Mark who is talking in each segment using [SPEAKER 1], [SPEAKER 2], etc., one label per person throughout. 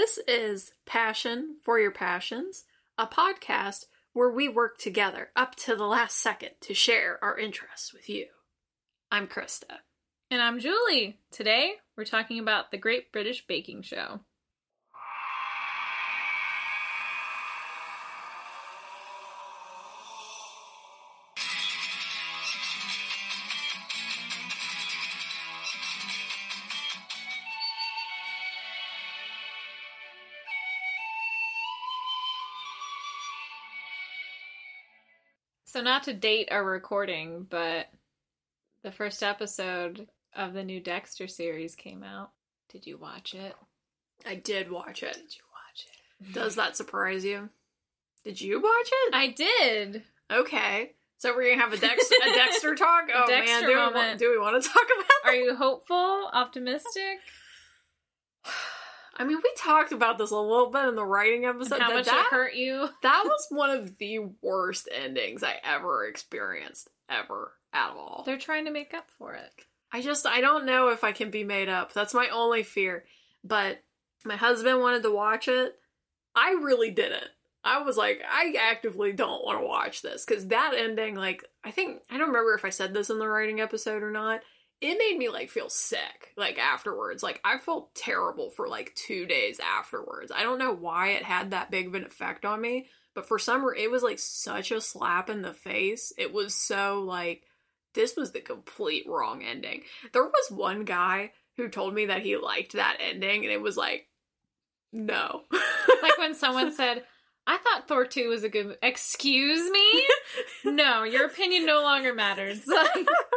[SPEAKER 1] This is Passion for Your Passions, a podcast where we work together up to the last second to share our interests with you. I'm Krista.
[SPEAKER 2] And I'm Julie. Today, we're talking about the Great British Baking Show. So, not to date our recording, but the first episode of the new Dexter series came out. Did you watch it?
[SPEAKER 1] I did watch it.
[SPEAKER 2] Did you watch it?
[SPEAKER 1] Does that surprise you? Did you watch it?
[SPEAKER 2] I did.
[SPEAKER 1] Okay. So we're gonna have a, Dex- a Dexter talk. Oh man, do we, want, do we want to talk about?
[SPEAKER 2] Are you hopeful? Optimistic?
[SPEAKER 1] I mean, we talked about this a little bit in the writing episode.
[SPEAKER 2] And how
[SPEAKER 1] that
[SPEAKER 2] much
[SPEAKER 1] that,
[SPEAKER 2] it hurt you?
[SPEAKER 1] that was one of the worst endings I ever experienced, ever at all.
[SPEAKER 2] They're trying to make up for it.
[SPEAKER 1] I just I don't know if I can be made up. That's my only fear. But my husband wanted to watch it. I really didn't. I was like, I actively don't want to watch this because that ending, like, I think I don't remember if I said this in the writing episode or not. It made me like feel sick, like afterwards. Like I felt terrible for like two days afterwards. I don't know why it had that big of an effect on me, but for some reason, it was like such a slap in the face. It was so like this was the complete wrong ending. There was one guy who told me that he liked that ending, and it was like, no.
[SPEAKER 2] Like when someone said, I thought Thor 2 was a good Excuse me? No, your opinion no longer matters.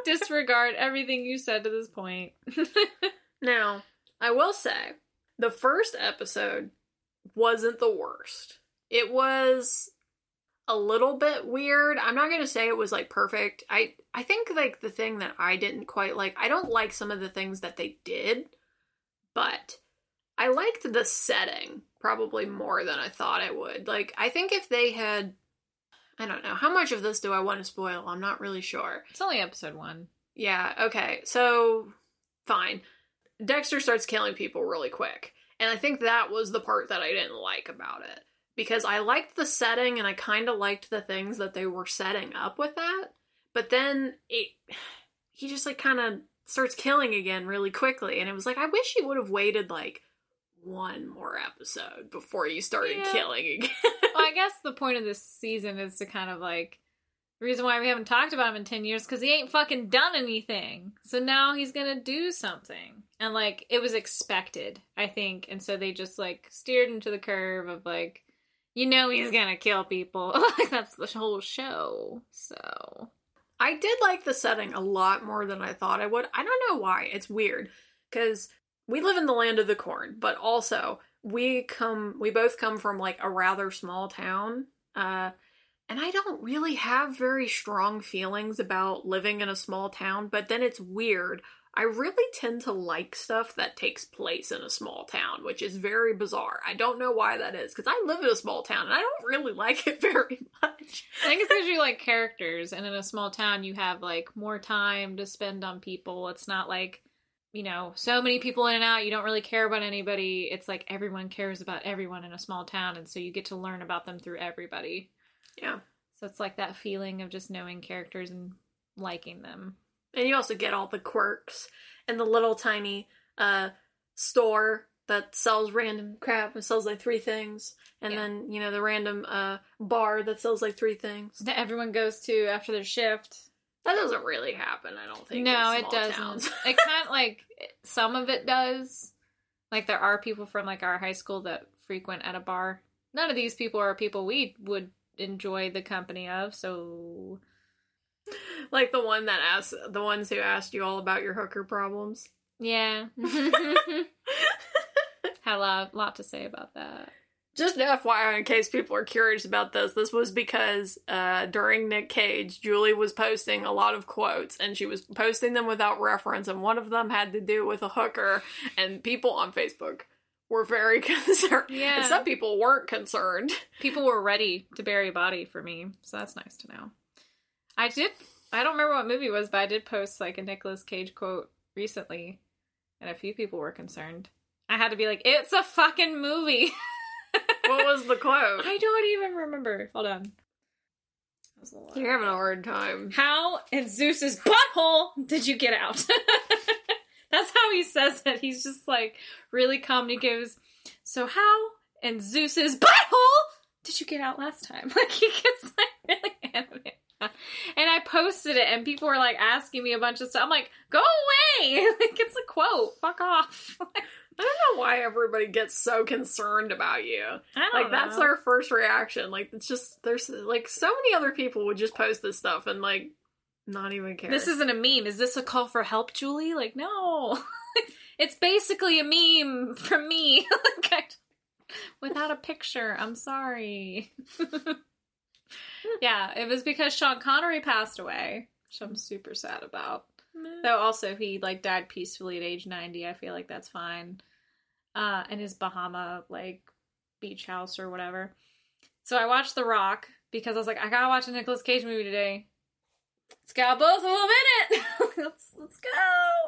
[SPEAKER 2] Disregard everything you said to this point.
[SPEAKER 1] now, I will say, the first episode wasn't the worst. It was a little bit weird. I'm not going to say it was like perfect. I I think like the thing that I didn't quite like, I don't like some of the things that they did, but I liked the setting probably more than I thought I would. Like I think if they had I don't know. How much of this do I want to spoil? I'm not really sure.
[SPEAKER 2] It's only episode one.
[SPEAKER 1] Yeah, okay. So, fine. Dexter starts killing people really quick. And I think that was the part that I didn't like about it. Because I liked the setting and I kind of liked the things that they were setting up with that. But then it he just like kind of starts killing again really quickly and it was like I wish he would have waited like one more episode before you started
[SPEAKER 2] Yeah.
[SPEAKER 1] killing again.
[SPEAKER 2] Well, I guess the point of this season is to kind of like. The reason why we haven't talked about him in 10 years because he ain't fucking done anything. So now he's gonna do something. And like, it was expected, I think. And so they just like steered into the curve of like, you know, he's gonna kill people. like, that's the whole show. So.
[SPEAKER 1] I did like the setting a lot more than I thought I would. I don't know why. It's weird because we live in the land of the corn, but also we come we both come from like a rather small town. Uh and I don't really have very strong feelings about living in a small town, but then it's weird. I really tend to like stuff that takes place in a small town, which is very bizarre. I don't know why that is because I live in a small town and I don't really like it very much.
[SPEAKER 2] I think it's because you like characters, and in a small town, you have like more time to spend on people. It's not like, you know, so many people in and out, you don't really care about anybody. It's like everyone cares about everyone in a small town, and so you get to learn about them through everybody.
[SPEAKER 1] Yeah.
[SPEAKER 2] So it's like that feeling of just knowing characters and liking them.
[SPEAKER 1] And you also get all the quirks and the little tiny uh store that sells random crap and sells like three things. And
[SPEAKER 2] Yeah.
[SPEAKER 1] then, you know, the random uh bar that sells like three things.
[SPEAKER 2] That everyone goes to after their shift.
[SPEAKER 1] That doesn't really happen, I don't think.
[SPEAKER 2] No, it doesn't. it kind of like some of it does. Like there are people from like our high school that frequent at a bar. None of these people are people we would enjoy the company of. So
[SPEAKER 1] like the one that asked the ones who asked you all about your hooker problems.
[SPEAKER 2] yeah, had a lot, lot to say about that.
[SPEAKER 1] Just FYI, in case people are curious about this, this was because uh, during Nick Cage, Julie was posting a lot of quotes, and she was posting them without reference, and one of them had to do with a hooker, and people on Facebook were very concerned.
[SPEAKER 2] Yeah.
[SPEAKER 1] And some people weren't concerned.
[SPEAKER 2] People were ready to bury a body for me, so that's nice to know. I did. I don't remember what movie it was, but I did post like a Nicolas Cage quote recently, and a few people were concerned. I had to be like, it's a fucking movie.
[SPEAKER 1] What was the quote?
[SPEAKER 2] I don't even remember. Hold on. That was.
[SPEAKER 1] You're having a hard time.
[SPEAKER 2] How in Zeus's butthole did you get out? That's how he says it. He's just like really calm. He goes, "So how in Zeus's butthole did you get out last time?" Like he gets like really animated. And I posted it, and people were like asking me a bunch of stuff. I'm like, "Go away! like it's a quote. Fuck off."
[SPEAKER 1] I don't know why everybody gets so concerned about you.
[SPEAKER 2] I don't
[SPEAKER 1] Like that's
[SPEAKER 2] know.
[SPEAKER 1] their first reaction. Like it's just there's like so many other people would just post this stuff and like not even care.
[SPEAKER 2] This isn't a meme. Is this a call for help, Julie? Like, no. it's basically a meme from me. Like, Without a picture. I'm sorry. yeah, it was because Sean Connery passed away, which I'm super sad about. Though also he like died peacefully at age 90. I feel like that's fine. Uh in his Bahama like beach house or whatever. So I watched The Rock because I was like I got to watch a Nicolas Cage movie today. It's got both of them in it. let's let's go.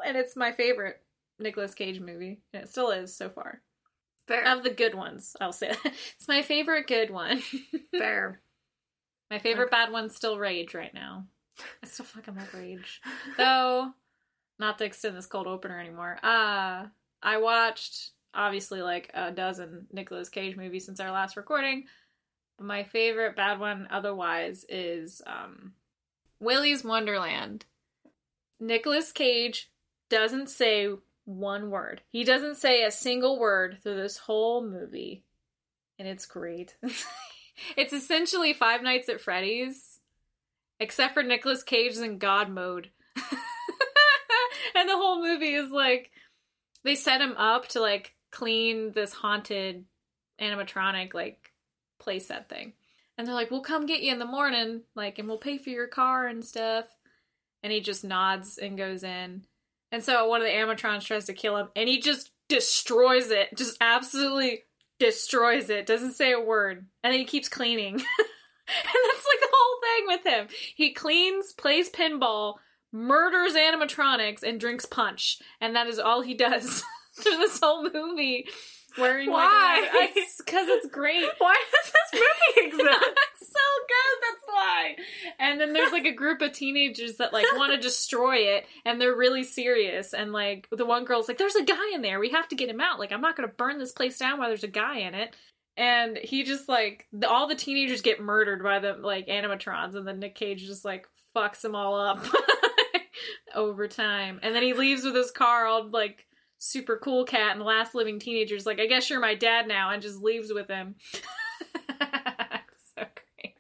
[SPEAKER 2] And it's my favorite Nicolas Cage movie. And it still is so far.
[SPEAKER 1] fair.
[SPEAKER 2] Of the good ones, I'll say. that. it's my favorite good one.
[SPEAKER 1] fair.
[SPEAKER 2] My favorite
[SPEAKER 1] Okay.
[SPEAKER 2] bad one's still Rage right now. I still fucking love Rage. Though, not to extend this cold opener anymore. Uh, I watched, obviously, like a dozen Nicolas Cage movies since our last recording. But my favorite bad one, otherwise, is um, Willy's Wonderland. Nicolas Cage doesn't say one word. He doesn't say a single word through this whole movie. And it's great. it's essentially Five Nights at Freddy's, except for Nicolas Cage is in God mode. and the whole movie is like they set him up to like clean this haunted animatronic like playset thing. And they're like, "We'll come get you in the morning, like, and we'll pay for your car and stuff." And he just nods and goes in. And so one of the animatrons tries to kill him, and he just destroys it, just absolutely destroys it. Doesn't say a word, and then he keeps cleaning. and that's like the whole thing with him. He cleans, plays pinball, murders animatronics, and drinks punch, and that is all he does through this whole movie. Wearing
[SPEAKER 1] Why?
[SPEAKER 2] because it's great.
[SPEAKER 1] Why does this movie exist?
[SPEAKER 2] it's so good. That's why. And then there's like a group of teenagers that like want to destroy it, and they're really serious. And like the one girl's like, "There's a guy in there. We have to get him out. Like I'm not gonna burn this place down while there's a guy in it." And he just like the, all the teenagers get murdered by the like animatrons, and then Nick Cage just like fucks them all up over time. And then he leaves with his car all like super cool cat and the last living teenager's like, I guess you're my dad now, and just leaves with him. so great.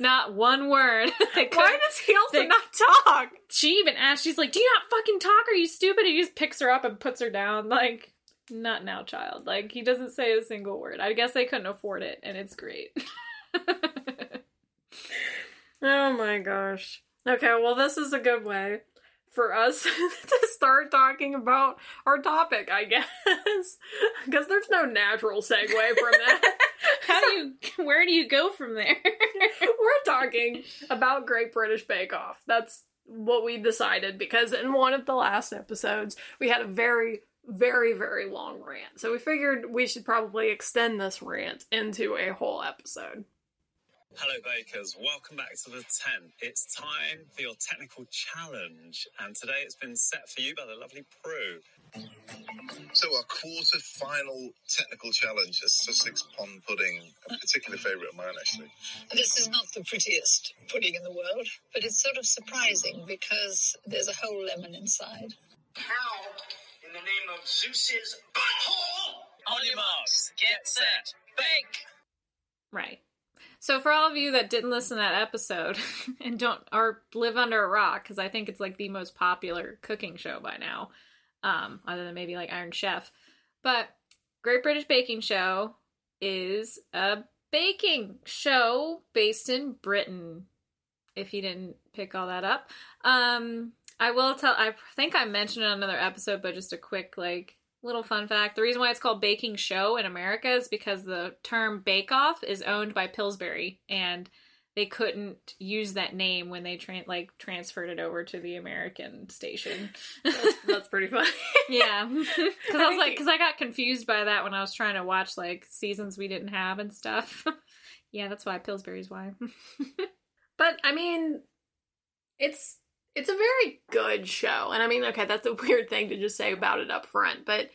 [SPEAKER 2] Not one word.
[SPEAKER 1] Why does he also
[SPEAKER 2] they-
[SPEAKER 1] not talk?
[SPEAKER 2] she even asks she's like, Do you not fucking talk? Are you stupid? And he just picks her up and puts her down. Like, not now, child. Like, he doesn't say a single word. I guess they couldn't afford it, and it's great.
[SPEAKER 1] Oh my gosh. Okay, well, this is a good way for us to start talking about our topic, I guess. Because there's no natural segue from that.
[SPEAKER 2] How do you, where do you go from there?
[SPEAKER 1] We're talking about Great British Bake Off. That's what we decided because in one of the last episodes, we had a very, very, very long rant. So we figured we should probably extend this rant into a whole episode.
[SPEAKER 3] Hello, Bakers. Welcome back to the tent. It's time for your technical challenge, and today it's been set for you by the lovely Prue.
[SPEAKER 4] So our quarter-final technical challenge is Sussex Pond Pudding, a particular favourite of mine actually.
[SPEAKER 5] This is not the prettiest pudding in the world, but it's sort of surprising because there's a whole lemon inside.
[SPEAKER 6] Now, in the name of Zeus's butthole,
[SPEAKER 3] On your marks, get set, bake!
[SPEAKER 2] Right. So for all of you that didn't listen to that episode and don't or live under a rock, because I think it's like the most popular cooking show by now, um, other than maybe like Iron Chef. But Great British Baking Show is a baking show based in Britain. If you didn't pick all that up, um, I will tell. I think I mentioned it on another episode, but just a quick like little fun fact: the reason why it's called baking show in America is because the term Bake Off is owned by Pillsbury, and they couldn't use that name when they tra- like transferred it over to the American station.
[SPEAKER 1] That's, that's pretty funny.
[SPEAKER 2] yeah, because I,
[SPEAKER 1] I
[SPEAKER 2] was like, because I got confused by that when I was trying to watch like seasons we didn't have and stuff. yeah, that's why Pillsbury's why.
[SPEAKER 1] But I mean, it's it's a very good show, and I mean, okay, that's a weird thing to just say about it up front, but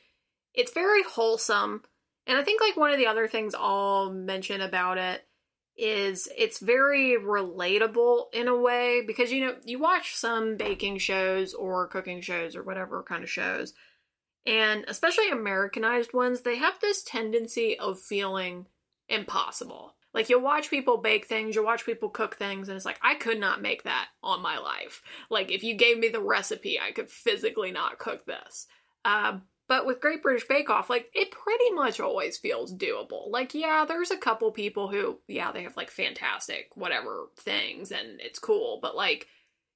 [SPEAKER 1] it's very wholesome. And I think like one of the other things I'll mention about it is it's very relatable in a way because you know you watch some baking shows or cooking shows or whatever kind of shows and especially americanized ones they have this tendency of feeling impossible like you'll watch people bake things you'll watch people cook things and it's like i could not make that on my life like if you gave me the recipe i could physically not cook this uh, but with Great British Bake Off, like it pretty much always feels doable. Like, yeah, there's a couple people who, yeah, they have like fantastic whatever things and it's cool, but like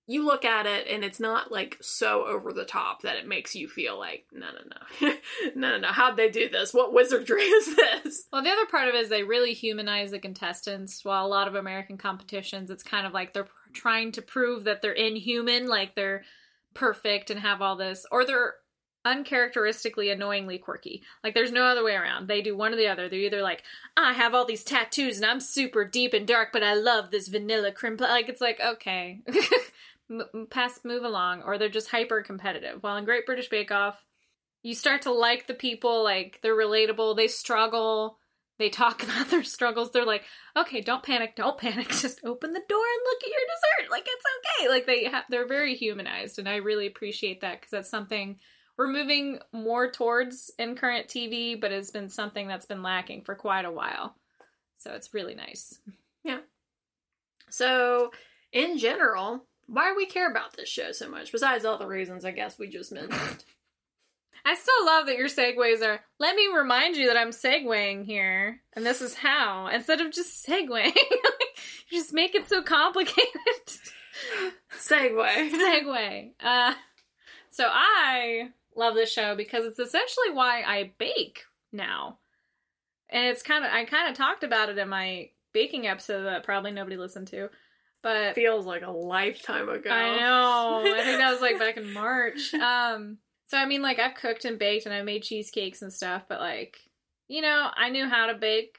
[SPEAKER 1] you look at it and it's not like so over the top that it makes you feel like, no, no, no, no, no, no, how'd they do this? What wizardry is this?
[SPEAKER 2] Well, the other part of it is they really humanize the contestants. While a lot of American competitions, it's kind of like they're trying to prove that they're inhuman, like they're perfect and have all this, or they're uncharacteristically annoyingly quirky. Like there's no other way around. They do one or the other. They're either like, I have all these tattoos and I'm super deep and dark, but I love this vanilla cream. pie." Like it's like okay, M- pass, move along, or they're just hyper competitive. While in Great British Bake Off, you start to like the people. Like they're relatable. They struggle. They talk about their struggles. They're like, okay, don't panic, don't panic. Just open the door and look at your dessert. Like it's okay. Like they ha- they're very humanized, and I really appreciate that because that's something we're moving more towards in current TV, but it's been something that's been lacking for quite a while. So it's really nice. Yeah.
[SPEAKER 1] So, in general, why do we care about this show so much? Besides all the reasons I guess we just mentioned.
[SPEAKER 2] I still love that your segues are. Let me remind you that I'm segueing here, and this is how. Instead of just segueing, you just make it so complicated.
[SPEAKER 1] Segue.
[SPEAKER 2] Segue. Uh, so I love this show because it's essentially why I bake now, and it's kind of I kind of talked about it in my baking episode that probably nobody listened to, but
[SPEAKER 1] Feels like a lifetime ago.
[SPEAKER 2] I know. I think that was like back in March. Um, so I mean, like I've cooked and baked and I've made cheesecakes and stuff, but like, you know, I knew how to bake,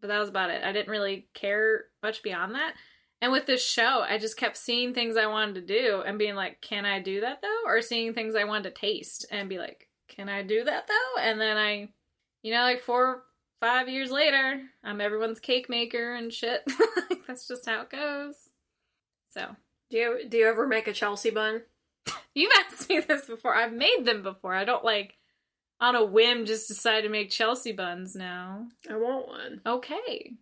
[SPEAKER 2] but that was about it. I didn't really care much beyond that. And with this show, I just kept seeing things I wanted to do and being like, can I do that though? Or seeing things I wanted to taste and be like, can I do that though? And then I, you know, like four, five years later, I'm everyone's cake maker and shit. That's just how it goes. So,
[SPEAKER 1] Do you do you ever make a Chelsea bun?
[SPEAKER 2] You've asked me this before. I've made them before. I don't like on a whim just decide to make Chelsea buns now.
[SPEAKER 1] I want one.
[SPEAKER 2] Okay.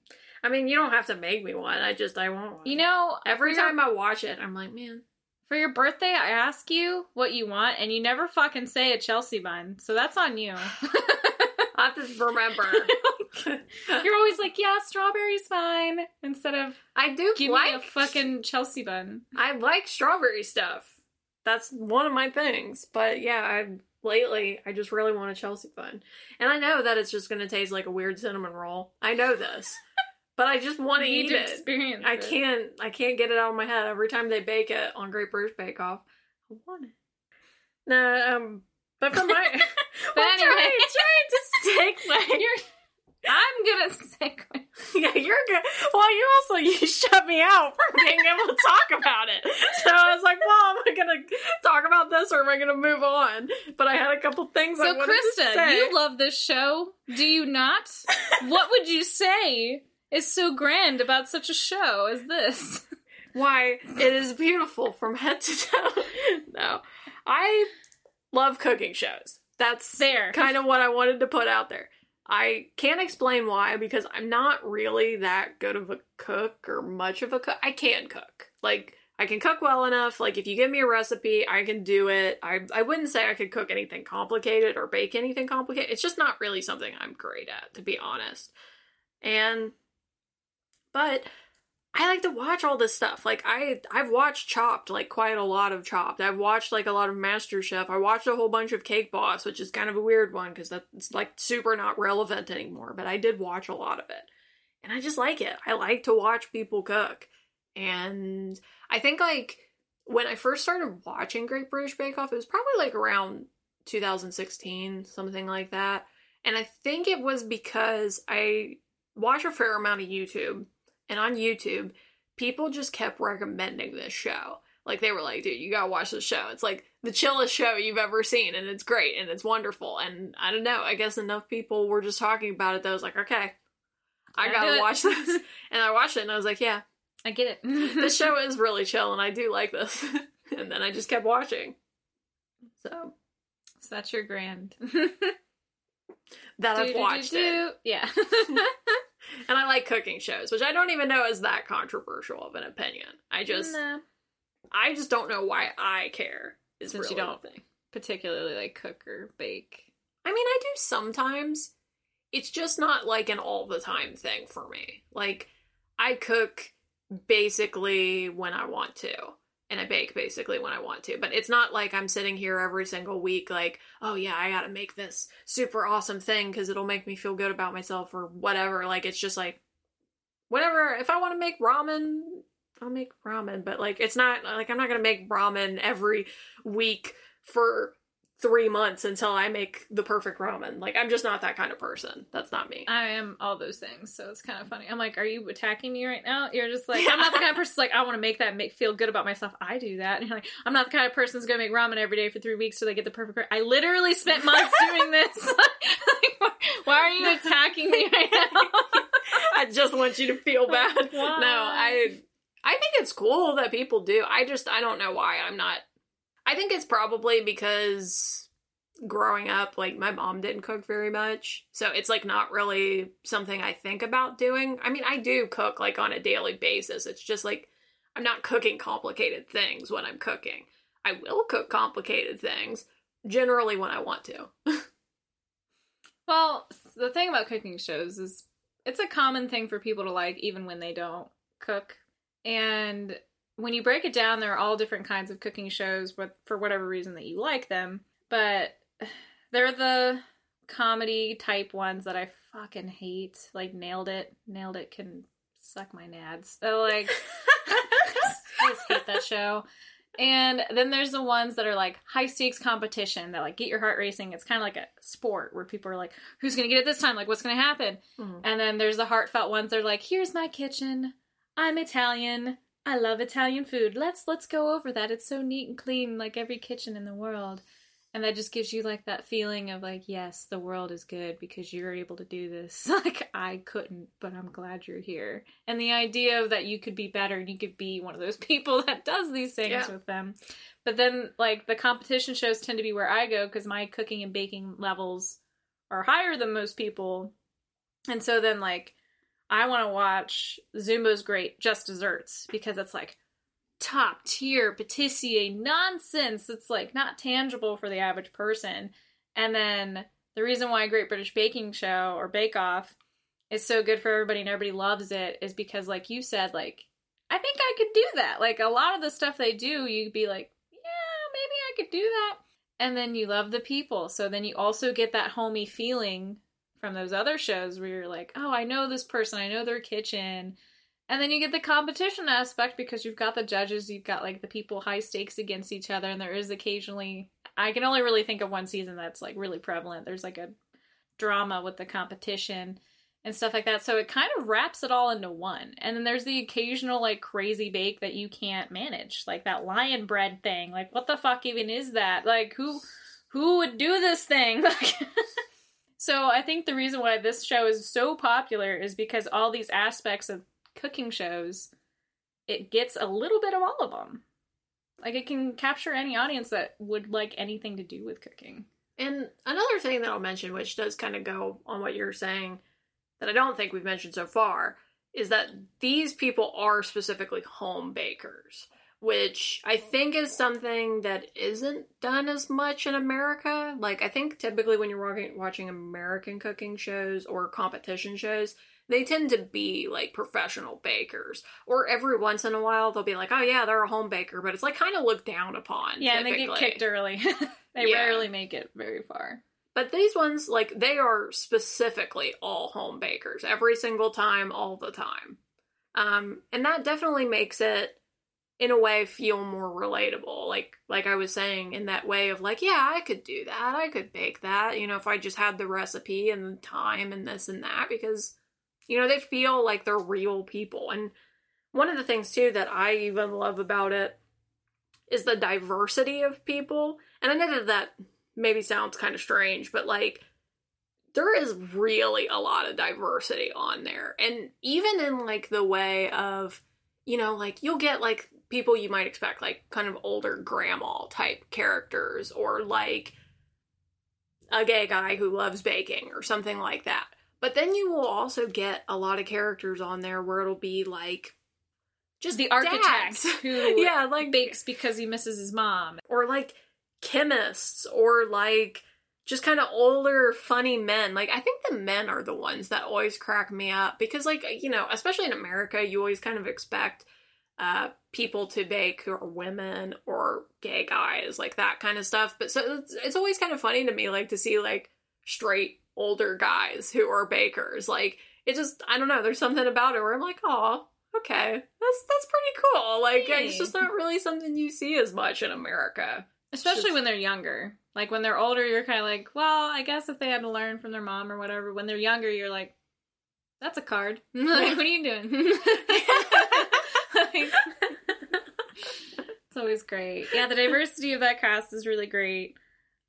[SPEAKER 1] I mean, you don't have to make me one. I just I want one.
[SPEAKER 2] You know,
[SPEAKER 1] every
[SPEAKER 2] for your-
[SPEAKER 1] time I watch it, I'm like, man.
[SPEAKER 2] for your birthday, I ask you what you want, and you never fucking say a Chelsea bun. So that's on you.
[SPEAKER 1] I have to remember.
[SPEAKER 2] You're always like, yeah, strawberry's fine, instead of
[SPEAKER 1] I do
[SPEAKER 2] give
[SPEAKER 1] like
[SPEAKER 2] me a fucking Chelsea bun.
[SPEAKER 1] I like strawberry stuff. That's one of my things. But yeah, I lately I just really want a Chelsea bun. And I know that it's just gonna taste like a weird cinnamon roll. I know this. but I just want to eat
[SPEAKER 2] to
[SPEAKER 1] it.
[SPEAKER 2] experience
[SPEAKER 1] I can't I can't get it out of my head. Every time they bake it on Great British Bake Off, I want it. No, um but for my
[SPEAKER 2] But anyway.
[SPEAKER 1] trying, trying to segue.
[SPEAKER 2] You're, I'm at segue.
[SPEAKER 1] Yeah, you're good. Well, you also you shut me out from being able to talk about it. So I was like, well, am I gonna talk about this or am I gonna move on? But I had a couple things I
[SPEAKER 2] So,
[SPEAKER 1] wanted to
[SPEAKER 2] Krista, you love this show, do you not? what would you say is so grand about such a show as this?
[SPEAKER 1] Why it is beautiful from head to toe. no, I love cooking shows. That's
[SPEAKER 2] There.
[SPEAKER 1] kind of what I wanted to put out there. I can't explain why because I'm not really that good of a cook or much of a cook. I can cook. Like I can cook well enough. Like if you give me a recipe, I can do it. I I wouldn't say I could cook anything complicated or bake anything complicated. It's just not really something I'm great at, to be honest. And but I like to watch all this stuff. Like I I've watched Chopped like quite a lot of Chopped. I've watched like a lot of Master Chef. I watched a whole bunch of Cake Boss, which is kind of a weird one because that's like super not relevant anymore, but I did watch a lot of it. and I just like it. I like to watch people cook. And I think like when I first started watching Great British Bake Off, it was probably like around 2016, something like that. And I think it was because I watch a fair amount of YouTube, and on YouTube, people just kept recommending this show. Like they were like, dude, you gotta watch this show. It's like the chillest show you've ever seen, and it's great and it's wonderful. And I don't know, I guess enough people were just talking about it that I was like, okay, I
[SPEAKER 2] Gotta
[SPEAKER 1] watch this. and I watched it and I was like, yeah,
[SPEAKER 2] I get it.
[SPEAKER 1] this show is really chill and I do like this. and then I just kept watching. So
[SPEAKER 2] So that's your grand.
[SPEAKER 1] that I've watched it.
[SPEAKER 2] Yeah.
[SPEAKER 1] And I like cooking shows, which I don't even know is that controversial of an opinion. I just
[SPEAKER 2] Nah,
[SPEAKER 1] I just don't know why I care. Is
[SPEAKER 2] Since you don't particularly like cook or bake.
[SPEAKER 1] I mean, I do sometimes. It's just not like an all the time thing for me. Like, I cook basically when I want to, and I bake basically when I want to. But it's not like I'm sitting here every single week, like, oh yeah, I gotta make this super awesome thing because it'll make me feel good about myself or whatever. Like, it's just like, whatever. If I want to make ramen, I'll make ramen. But like, it's not like I'm not gonna make ramen every week for three months until I make the perfect ramen. Like, I'm just not that kind of person. That's not me.
[SPEAKER 2] I am all those things, so it's kind of funny. I'm like, are you attacking me right now? You're just like, I'm not the kind of person like I want to make that make feel good about myself. I do that, and you're like, I'm not the kind of person that's gonna make ramen every day for three weeks so they get the perfect. ra- I literally spent months doing this. like, why, why are you attacking me right now?
[SPEAKER 1] I just want you to feel bad.
[SPEAKER 2] Why?
[SPEAKER 1] No, I I think it's cool that people do. I just I don't know why I'm not. I think it's probably because growing up like my mom didn't cook very much. So it's like not really something I think about doing. I mean, I do cook like on a daily basis. It's just like I'm not cooking complicated things when I'm cooking. I will cook complicated things generally when I want to.
[SPEAKER 2] Well, the thing about cooking shows is it's a common thing for people to like even when they don't cook. And when you break it down, there are all different kinds of cooking shows but for whatever reason that you like them. But they're the comedy type ones that I fucking hate. Like Nailed It. Nailed It can suck my nads. I like I just hate that show. And then there's the ones that are like high stakes competition that like get your heart racing. It's kind of like a sport where people are like, who's going to get it this time? Like, what's going to happen?
[SPEAKER 1] Mhm.
[SPEAKER 2] And then there's the heartfelt ones. They're like, here's my kitchen. I'm Italian. I love Italian food. Let's let's go over that. It's so neat and clean, like every kitchen in the world. And that just gives you like that feeling of like, yes, the world is good because you're able to do this. like I couldn't, but I'm glad you're here. And the idea of that you could be better and you could be one of those people that does these things
[SPEAKER 1] Yeah.
[SPEAKER 2] with them. But then like the competition shows tend to be where I go because my cooking and baking levels are higher than most people. And so then like I want to watch Zumbo's Great Just Desserts because it's like top tier patissier nonsense. It's like not tangible for the average person. And then the reason why Great British Baking Show or Bake Off is so good for everybody and everybody loves it is because like you said like I think I could do that. Like a lot of the stuff they do, you'd be like, yeah, maybe I could do that. And then you love the people. So then you also get that homey feeling from those other shows where you're like, oh, I know this person, I know their kitchen. And then you get the competition aspect because you've got the judges, you've got like the people high stakes against each other, and there is occasionally I can only really think of one season that's like really prevalent. There's like a drama with the competition and stuff like that. So it kind of wraps it all into one. And then there's the occasional like crazy bake that you can't manage, like that lion bread thing. Like what the fuck even is that? Like who who would do this thing? So I think the reason why this show is so popular is because all these aspects of cooking shows it gets a little bit of all of them. Like it can capture any audience that would like anything to do with cooking.
[SPEAKER 1] And another thing that I'll mention, which does kind of go on what you're saying, that I don't think we've mentioned so far, is that these people are specifically home bakers, which I think is something that isn't done as much in America. Like, I think typically when you're watching, American cooking shows or competition shows, they tend to be like professional bakers. Or every once in a while, they'll be like, oh yeah, they're a home baker, but it's like kind of looked down upon.
[SPEAKER 2] Yeah, and they get kicked early. they
[SPEAKER 1] Yeah.
[SPEAKER 2] rarely make it very far.
[SPEAKER 1] But these ones, like, they are specifically all home bakers every single time, all the time. Um, and that definitely makes it, in a way, feel more relatable. Like, like I was saying, in that way of like, yeah, I could do that. I could bake that. You know, if I just had the recipe and the time and this and that, because, you know, they feel like they're real people. And one of the things too that I even love about it is the diversity of people. And I know that that maybe sounds kind of strange, but like there is really a lot of diversity on there. And even in like the way of, you know, like you'll get like people you might expect, like kind of older grandma type characters, or like a gay guy who loves baking or something like that. But then you will also get a lot of characters on there where it'll be like just
[SPEAKER 2] The architect who
[SPEAKER 1] yeah, like
[SPEAKER 2] bakes because he misses his mom.
[SPEAKER 1] or like chemists or like just kind of older funny men like i think the men are the ones that always crack me up because like you know especially in america you always kind of expect uh people to bake who are women or gay guys like that kind of stuff but so it's, it's always kind of funny to me like to see like straight older guys who are bakers like it just i don't know there's something about it where i'm like oh okay that's that's pretty cool like it's just not really something you see as much in america
[SPEAKER 2] Especially
[SPEAKER 1] just-
[SPEAKER 2] when they're younger. Like when they're older, you're kind of like, well, I guess if they had to learn from their mom or whatever. When they're younger, you're like, that's a card. like, what are you doing? Like, it's always great. Yeah, the diversity of that cast is really great.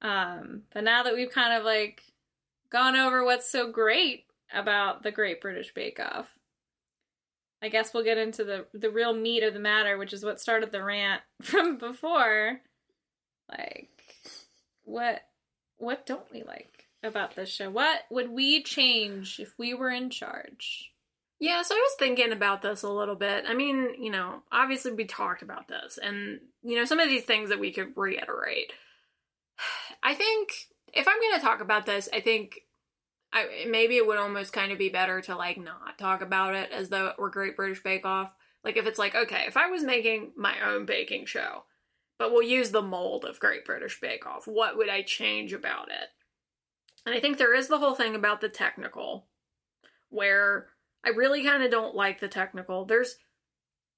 [SPEAKER 2] Um, but now that we've kind of like gone over what's so great about the Great British Bake Off, I guess we'll get into the the real meat of the matter, which is what started the rant from before. Like, what what don't we like about this show? What would we change if we were in charge?
[SPEAKER 1] Yeah, so I was thinking about this a little bit. I mean, you know, obviously we talked about this, and, you know, some of these things that we could reiterate. I think if I'm going to talk about this, I think I, maybe it would almost kind of be better to, like, not talk about it as though it were Great British Bake Off. Like, if it's like, okay, if I was making my own baking show, but we'll use the mold of Great British Bake Off, what would I change about it? And I think there is the whole thing about the technical, where I really kind of don't like the technical. There's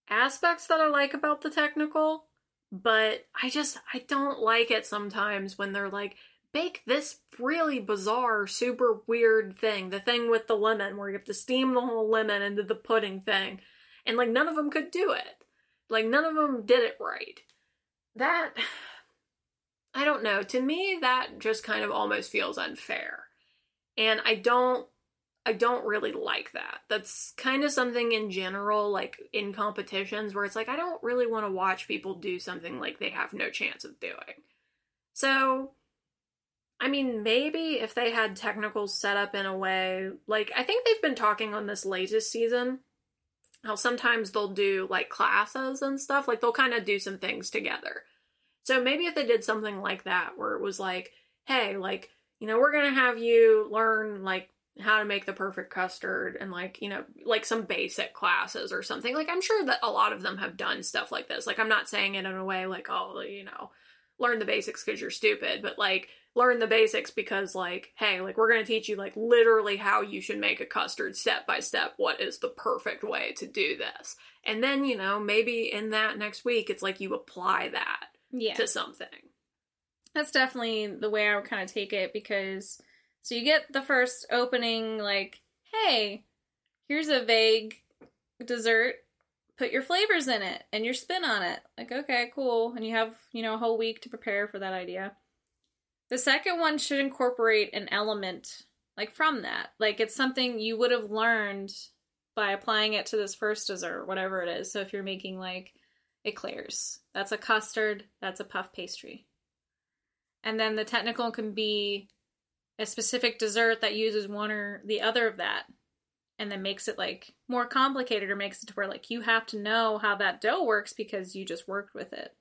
[SPEAKER 1] aspects that I like about the technical, but I just I don't like it sometimes when they're like bake this really bizarre, super weird thing, the thing with the lemon where you have to steam the whole lemon into the pudding thing, and like none of them could do it. Like none of them did it right. That I don't know. To me that just kind of almost feels unfair. And I don't I don't really like that. That's kind of something in general, like in competitions, where it's like, I don't really want to watch people do something like they have no chance of doing. So, I mean, maybe if they had technicals set up in a way, like, I think they've been talking on this latest season, how sometimes they'll do like classes and stuff, like, they'll kind of do some things together. So maybe if they did something like that, where it was like, hey, like, you know, we're going to have you learn, like, how to make the perfect custard and like you know like some basic classes or something. Like i'm sure that a lot of them have done stuff like this. Like i'm not saying it in a way like oh you know learn the basics because you're stupid but like learn the basics because like hey like we're going to teach you like literally how you should make a custard step by step. What is the perfect way to do this? And then you know maybe in that next week it's like you apply that
[SPEAKER 2] Yeah.
[SPEAKER 1] to something.
[SPEAKER 2] That's definitely the way I would kind of take it because so you get the first opening like, hey, here's a vague dessert, put your flavors in it and your spin on it. Like, okay, cool. And you have, you know, a whole week to prepare for that idea. The second one should incorporate an element like from that. Like it's something you would have learned by applying it to this first dessert, whatever it is. So if you're making like eclairs, that's a custard, that's a puff pastry and then the technical can be a specific dessert that uses one or the other of that and then makes it like more complicated or makes it to where like you have to know how that dough works because you just worked with it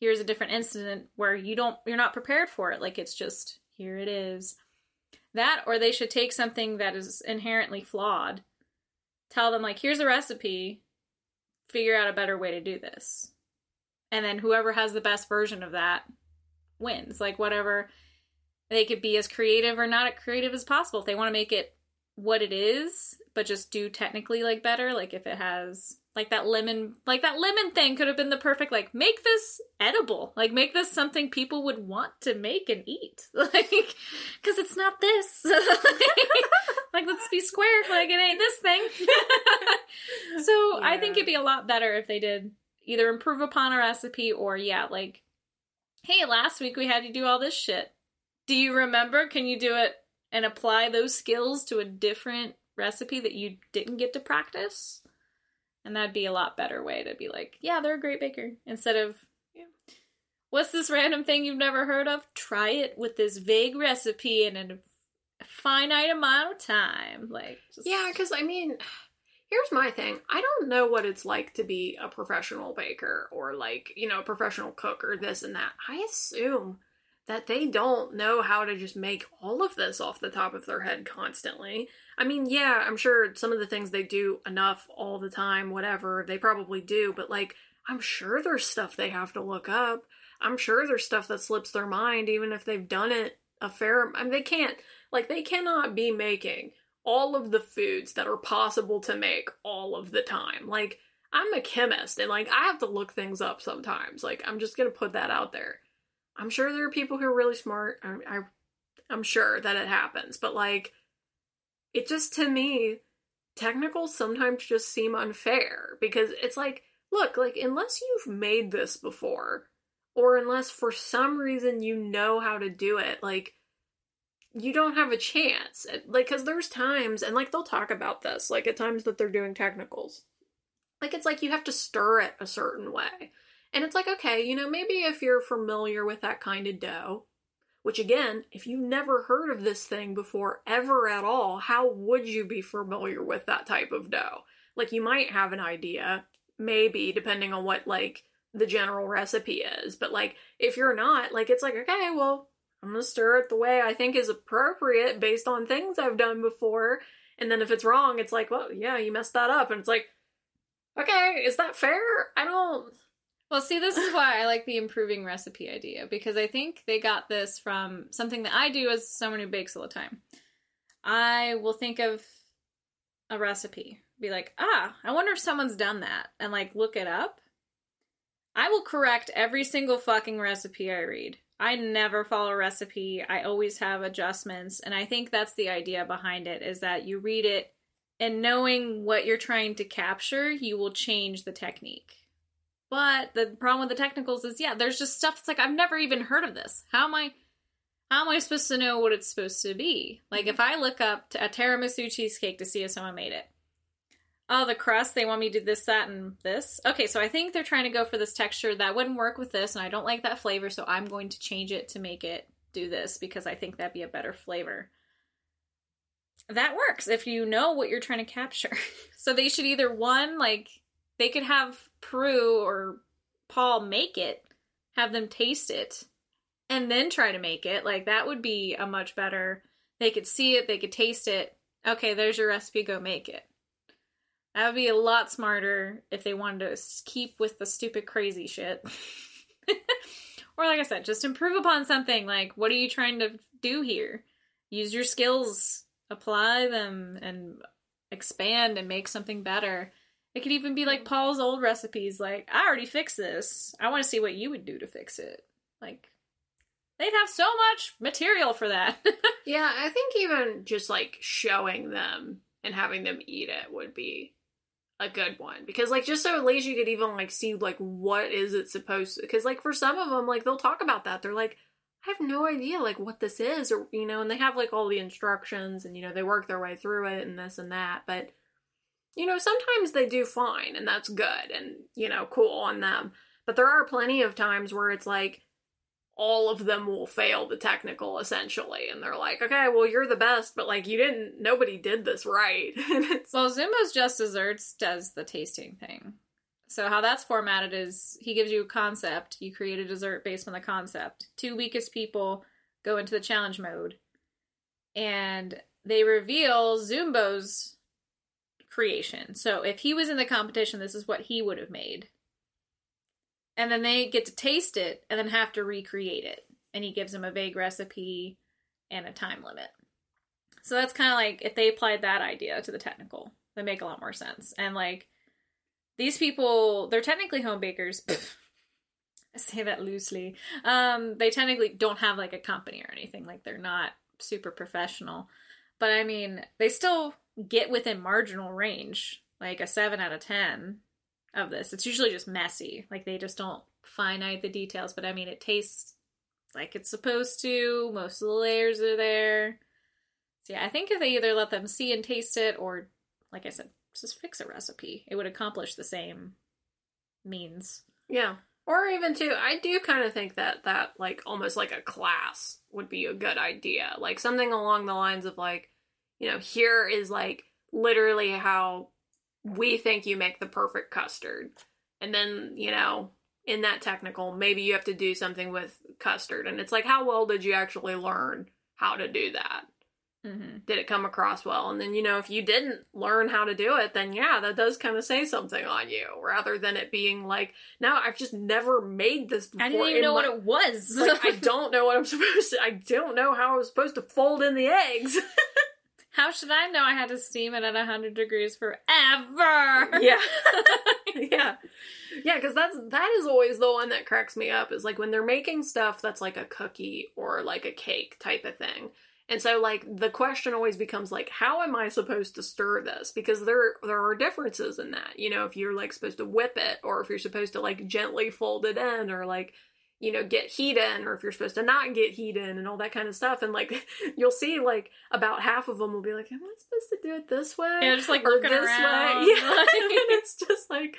[SPEAKER 2] here's a different incident where you don't you're not prepared for it like it's just here it is that or they should take something that is inherently flawed tell them like here's a recipe figure out a better way to do this and then whoever has the best version of that wins. Like whatever. They could be as creative or not as creative as possible. If they want to make it what it is, but just do technically like better, like if it has like that lemon like that lemon thing could have been the perfect like make this edible. Like make this something people would want to make and eat. Like because it's not this. Like let's be square like it ain't this thing. So i think it'd be a lot better if they did either improve upon a recipe or yeah like hey last week we had you do all this shit do you remember can you do it and apply those skills to a different recipe that you didn't get to practice and that'd be a lot better way to be like, yeah, they're a great baker. Instead of,
[SPEAKER 1] Yeah.
[SPEAKER 2] what's this random thing you've never heard of? Try it with this vague recipe in a finite amount of time. Like, just,
[SPEAKER 1] Yeah, because I mean, here's my thing. I don't know what it's like to be a professional baker or like, you know, a professional cook or this and that. I assume that they don't know how to just make all of this off the top of their head constantly. I mean, yeah, I'm sure some of the things they do enough all the time, whatever, they probably do, but like, I'm sure there's stuff they have to look up. I'm sure there's stuff that slips their mind, even if they've done it a fair. I mean, they can't, like, they cannot be making all of the foods that are possible to make all of the time. Like, I'm a chemist and like I have to look things up sometimes. Like, I'm just gonna put that out there. I'm sure there are people who are really smart. I, I I'm sure that it happens, but like, it just to me, technicals sometimes just seem unfair because it's like, look, like unless you've made this before, or unless for some reason you know how to do it, like you don't have a chance. Like, because there's times, and like they'll talk about this, like at times that they're doing technicals. Like, it's like you have to stir it a certain way. And it's like, okay, you know, maybe if you're familiar with that kind of dough, which again, if you've never heard of this thing before ever at all, how would you be familiar with that type of dough? Like, you might have an idea, maybe, depending on what, like, the general recipe is. But, like, if you're not, like, it's like, okay, well, I'm gonna stir it the way I think is appropriate based on things I've done before. And then if it's wrong, it's like, well, yeah, you messed that up. And it's like, okay, is that fair? I don't.
[SPEAKER 2] Well, see, this is why I like the improving recipe idea because I think they got this from something that I do as someone who bakes all the time. I will think of a recipe, be like, ah, I wonder if someone's done that, and like look it up. I will correct every single fucking recipe I read. I never follow a recipe. I always have adjustments, and I think that's the idea behind it is that you read it and knowing what you're trying to capture, you will change the technique. But the problem with the technicals is, yeah, there's just stuff that's like I've never even heard of this. How am I? How am I supposed to know what it's supposed to be? Like if mm-hmm. I look up a tiramisu cheesecake to see if someone made it. Oh, the crust, they want me to do this, that, and this. Okay, so I think they're trying to go for this texture that wouldn't work with this, and I don't like that flavor, so I'm going to change it to make it do this because I think that'd be a better flavor. That works if you know what you're trying to capture. so they should either one, like, they could have Prue or Paul make it, have them taste it, and then try to make it. Like that would be a much better. They could see it, they could taste it. Okay, there's your recipe, go make it. That would be a lot smarter if they wanted to keep with the stupid crazy shit. or like I said, just improve upon something. Like what are you trying to do here? Use your skills, apply them and expand and make something better. It could even be like Paul's old recipes. Like, I already fixed this. I want to see what you would do to fix it. Like, they'd have so much material for that.
[SPEAKER 1] Yeah, I think even just like showing them and having them eat it would be a good one because like just so at least you could even like see like what is it supposed to because like for some of them like they'll talk about that they're like I have no idea like what this is or you know and they have like all the instructions and you know they work their way through it and this and that but you know sometimes they do fine and that's good and you know cool on them but there are plenty of times where it's like all of them will fail the technical essentially and they're like okay well you're the best but like you didn't nobody did this right
[SPEAKER 2] well, Zumbo's Just Desserts does the tasting thing. So, how that's formatted is he gives you a concept, you create a dessert based on the concept. Two weakest people go into the challenge mode, and they reveal Zumbo's creation. So, if he was in the competition, this is what he would have made. And then they get to taste it and then have to recreate it. And he gives them a vague recipe and a time limit. So that's kind of like if they applied that idea to the technical, they make a lot more sense. And like these people, they're technically home bakers. I say that loosely. Um, they technically don't have like a company or anything. Like they're not super professional. But I mean, they still get within marginal range, like a 7 out of 10 of this. It's usually just messy. Like they just don't finite the details, but I mean, it tastes like it's supposed to. Most of the layers are there. So yeah, I think if they either let them see and taste it or like I said, just fix a recipe, it would accomplish the same means.
[SPEAKER 1] Yeah. Or even too, I do kind of think that that like almost like a class would be a good idea. Like something along the lines of like, you know, here is like literally how we think you make the perfect custard. And then, you know, in that technical, maybe you have to do something with custard. And it's like, how well did you actually learn how to do that?
[SPEAKER 2] Mm-hmm.
[SPEAKER 1] Did it come across well? And then, you know, if you didn't learn how to do it, then yeah, that does kind of say something on you rather than it being like, no, I've just never made this before.
[SPEAKER 2] I didn't even know
[SPEAKER 1] my-
[SPEAKER 2] what it was.
[SPEAKER 1] like, I don't know what I'm supposed to, I don't know how I was supposed to fold in the eggs.
[SPEAKER 2] How should I know I had to steam it at 100 degrees forever?
[SPEAKER 1] yeah. yeah. Yeah, because that's that is always the one that cracks me up is like when they're making stuff that's like a cookie or like a cake type of thing. And so like the question always becomes like how am I supposed to stir this? Because there there are differences in that. You know, if you're like supposed to whip it or if you're supposed to like gently fold it in or like you know, get heat in, or if you're supposed to not get heat in, and all that kind of stuff. And like, you'll see, like, about half of them will be like, "Am I supposed to do it this way?"
[SPEAKER 2] Yeah, just, like,
[SPEAKER 1] or
[SPEAKER 2] looking
[SPEAKER 1] this
[SPEAKER 2] around,
[SPEAKER 1] way? Yeah,
[SPEAKER 2] like-
[SPEAKER 1] and it's just like,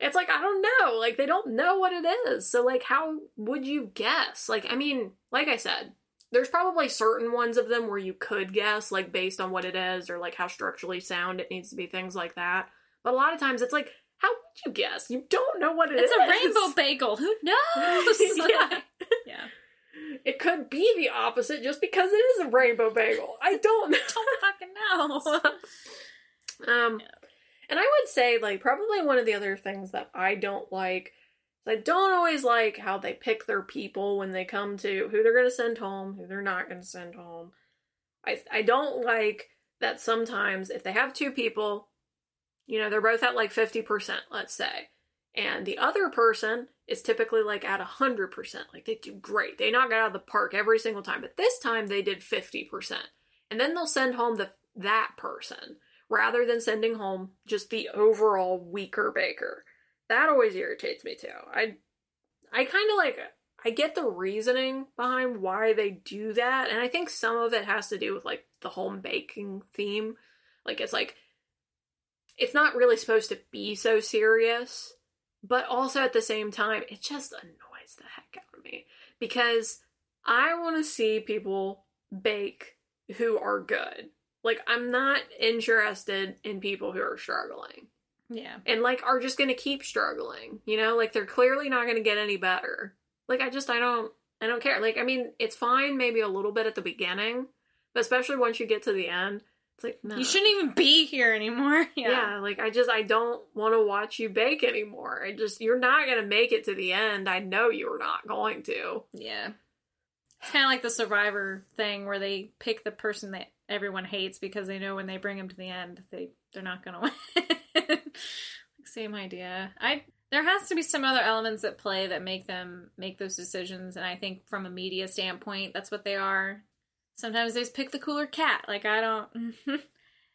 [SPEAKER 1] it's like I don't know. Like, they don't know what it is. So, like, how would you guess? Like, I mean, like I said, there's probably certain ones of them where you could guess, like, based on what it is, or like how structurally sound it needs to be, things like that. But a lot of times, it's like, how would you guess? You don't know what it is.
[SPEAKER 2] It's a rainbow bagel. Who knows?
[SPEAKER 1] yeah.
[SPEAKER 2] yeah.
[SPEAKER 1] It could be the opposite just because it is a rainbow bagel. I don't know.
[SPEAKER 2] Don't fucking know.
[SPEAKER 1] Um, and I would say, like, probably one of the other things that I don't like is I don't always like how they pick their people when they come to who they're going to send home, who they're not going to send home. I I don't like that sometimes if they have two people, you know, they're both at like fifty percent, let's say, and the other person is typically like at hundred percent. Like they do great, they knock it out of the park every single time. But this time they did fifty percent, and then they'll send home the that person rather than sending home just the overall weaker baker. That always irritates me too. I I kind of like I get the reasoning behind why they do that, and I think some of it has to do with like the home baking theme. Like it's like it's not really supposed to be so serious, but also at the same time, it just annoys the heck out of me because I want to see people bake who are good. Like I'm not interested in people who are struggling
[SPEAKER 2] Yeah.
[SPEAKER 1] and like are just going to keep struggling. You know, like they're clearly not going to get any better. Like I just I don't I don't care. Like I mean, it's fine maybe a little bit at the beginning, but especially once you get to the end, it's like no.
[SPEAKER 2] You shouldn't even be here anymore. Yeah.
[SPEAKER 1] Yeah. like I just I don't want to watch you bake anymore. I just you're not going to make it to the end. I know you're not going to.
[SPEAKER 2] Yeah. It's kind of like the survivor thing where they pick the person that everyone hates because they know when they bring them to the end, they they're not going to win. Same idea. I there has to be some other elements at play that make them make those decisions, and I think from a media standpoint, that's what they are. Sometimes they just pick the cooler cat. Like I don't.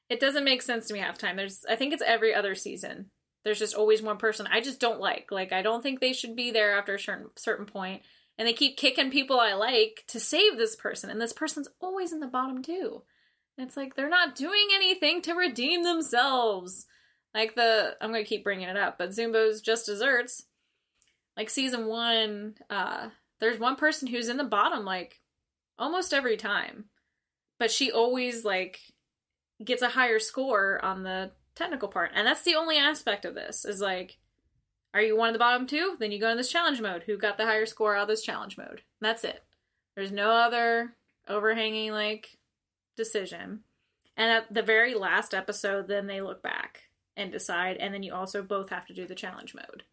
[SPEAKER 2] it doesn't make sense to me half time. There's I think it's every other season. There's just always one person I just don't like. Like I don't think they should be there after a certain certain point and they keep kicking people I like to save this person, and this person's always in the bottom too. And it's like they're not doing anything to redeem themselves. Like the I'm gonna keep bringing it up, but Zumbo's Just Desserts, like season one, uh, there's one person who's in the bottom like almost every time, but she always like gets a higher score on the technical part, and that's the only aspect of this is like are you one of the bottom two? Then you go in this challenge mode. Who got the higher score out of this challenge mode? That's it. There's no other overhanging like decision. And at the very last episode, then they look back and decide, and then you also both have to do the challenge mode.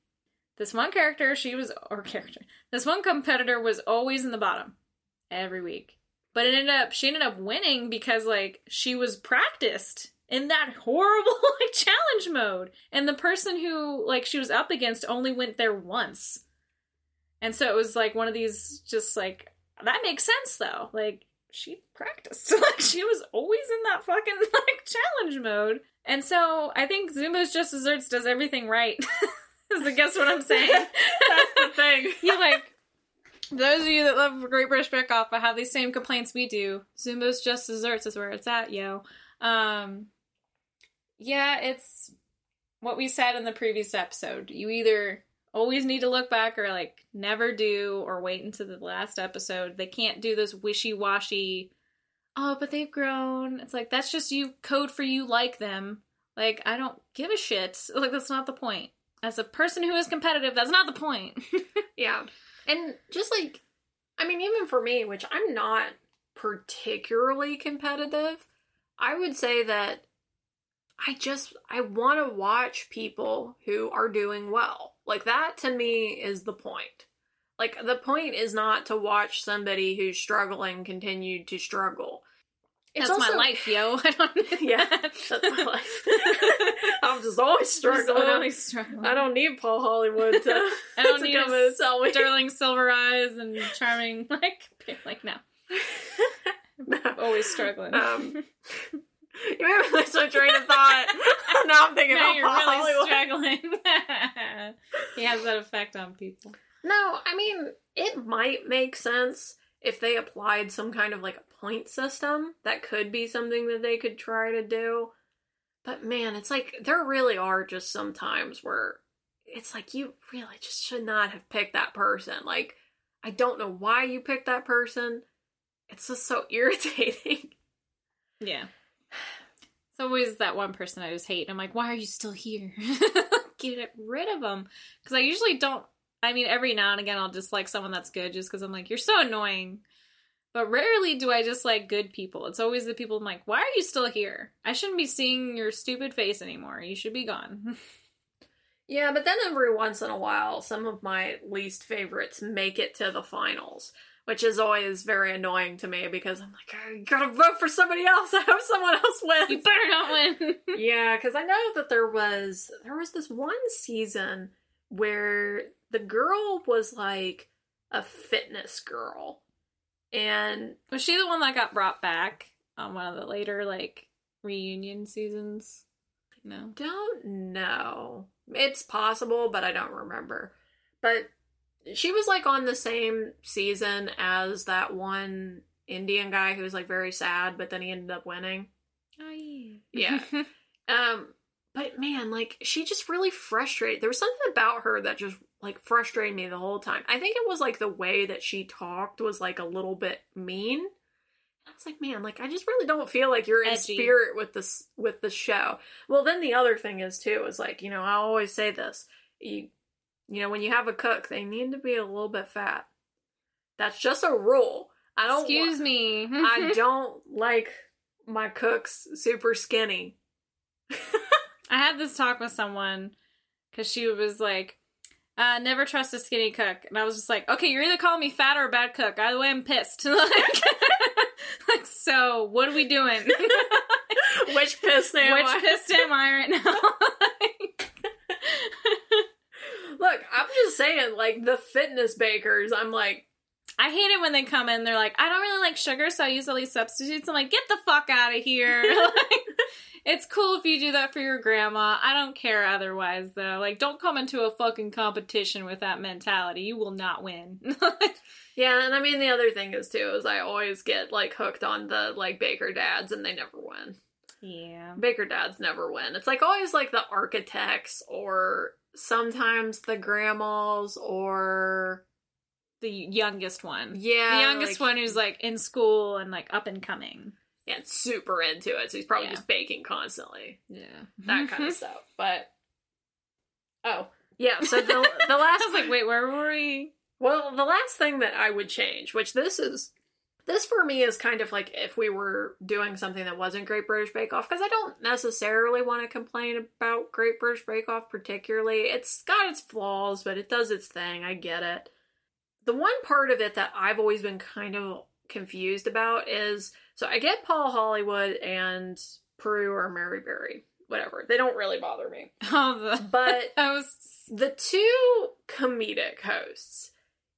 [SPEAKER 2] This one character, she was or character. This one competitor was always in the bottom every week. but it ended up she ended up winning because like she was practiced in that horrible like challenge mode. And the person who like she was up against only went there once. And so it was like one of these just like that makes sense though. Like she practiced. Like she was always in that fucking like challenge mode. And so i think Zumbo's just desserts does everything right is i guess what i'm saying.
[SPEAKER 1] That's the thing.
[SPEAKER 2] you like those of you that love Great British Bake Off but have these same complaints we do. Zumbo's Just Desserts is where it's at, yo. Um, yeah, it's what we said in the previous episode. You either always need to look back or like never do or wait until the last episode. They can't do this wishy washy. Oh, but they've grown. It's like that's just you code for you like them. Like I don't give a shit. Like that's not the point. As a person who is competitive, that's not the point.
[SPEAKER 1] Yeah. And just like, I mean, even for me, which I'm not particularly competitive, I would say that I just, I want to watch people who are doing well. Like, that to me is the point. Like, the point is not to watch somebody who's struggling continue to struggle. It's
[SPEAKER 2] that's
[SPEAKER 1] also-
[SPEAKER 2] my life, yo. I don't
[SPEAKER 1] Yeah, that's my life. I'm just always struggling.
[SPEAKER 2] Just always struggling.
[SPEAKER 1] I don't need Paul Hollywood to,
[SPEAKER 2] I don't
[SPEAKER 1] to
[SPEAKER 2] need
[SPEAKER 1] come
[SPEAKER 2] a
[SPEAKER 1] tell me.
[SPEAKER 2] Sterling Silver Eyes and charming like like no. Always struggling.
[SPEAKER 1] Um, you made me lose my train of thought. now I'm thinking
[SPEAKER 2] now
[SPEAKER 1] about
[SPEAKER 2] you're
[SPEAKER 1] Paul
[SPEAKER 2] really
[SPEAKER 1] Hollywood.
[SPEAKER 2] struggling. he has that effect on people.
[SPEAKER 1] No, I mean it might make sense if they applied some kind of like point system. That could be something that they could try to do. But man, it's like there really are just some times where it's like you really just should not have picked that person. Like I don't know why you picked that person. It's just so irritating.
[SPEAKER 2] Yeah. It's always that one person I just hate. I'm like, why are you still here? Get rid of them. Because I usually don't. I mean, every now and again, I'll dislike someone that's good just because I'm like, you're so annoying. But rarely do I dislike good people. It's always the people I'm like, why are you still here? I shouldn't be seeing your stupid face anymore. You should be gone.
[SPEAKER 1] Yeah, but then every once in a while, some of my least favorites make it to the finals, which is always very annoying to me because I'm like, I gotta vote for somebody else. I hope someone else
[SPEAKER 2] win.
[SPEAKER 1] you
[SPEAKER 2] better not win.
[SPEAKER 1] yeah, because I know that there was there was this one season where the girl was like a fitness girl, and
[SPEAKER 2] Was she the one that got brought back on one of the later, like, reunion seasons? No.
[SPEAKER 1] don't know. It's possible, but I don't remember. But she was like on the same season as that one Indian guy who was like very sad, but then he ended up winning.
[SPEAKER 2] Oh, yeah.
[SPEAKER 1] Yeah. Um, but man, like she just really frustrated. There was something about her that just like frustrated me the whole time. I think it was like the way that she talked was like a little bit mean. I was like, man, like I just really don't feel like you're in
[SPEAKER 2] Edgy.
[SPEAKER 1] spirit with this with the show. Well, then the other thing is too is like you know I always say this you you know when you have a cook they need to be a little bit fat. That's just a rule. I don't. wa-
[SPEAKER 2] Excuse me.
[SPEAKER 1] I don't like my cooks super skinny.
[SPEAKER 2] I had this talk with someone because she was like, uh, never trust a skinny cook. And I was just like, okay, you're either calling me fat or a bad cook. Either way, I'm pissed. like, like, so what are we doing?
[SPEAKER 1] Which piss am
[SPEAKER 2] Which
[SPEAKER 1] I?
[SPEAKER 2] pissed am I right now?
[SPEAKER 1] Look, I'm just saying, like the fitness bakers. I'm like,
[SPEAKER 2] I hate it when they come in. They're like, I don't really like sugar, so I use all these substitutes. I'm like, get the fuck out of here. like, it's cool if you do that for your grandma. I don't care otherwise, though. Like, don't come into a fucking competition with that mentality. You will not win.
[SPEAKER 1] yeah. And I mean, the other thing is too is I always get like hooked on the like baker dads, and they never win.
[SPEAKER 2] yeah.
[SPEAKER 1] Baker dads never win. It's like always like the architects or sometimes the grandmas or
[SPEAKER 2] The youngest one.
[SPEAKER 1] yeah,
[SPEAKER 2] the youngest
[SPEAKER 1] like-
[SPEAKER 2] one who's like in school and like up and coming.
[SPEAKER 1] yeah, super into it. So he's probably
[SPEAKER 2] Yeah.
[SPEAKER 1] just baking constantly.
[SPEAKER 2] Yeah.
[SPEAKER 1] that kind of stuff. But oh yeah, so the the last
[SPEAKER 2] I was like, wait, where were we?
[SPEAKER 1] well, the last thing that I would change, which this is this for me is kind of like if we were doing something that wasn't Great British Bake Off because I don't necessarily want to complain about Great British Bake Off particularly. It's got its flaws, but it does its thing. I get it. The one part of it that I've always been kind of confused about is so I get Paul Hollywood and Prue or Mary Berry, whatever. They don't really bother me.
[SPEAKER 2] Oh, the,
[SPEAKER 1] But the two comedic hosts,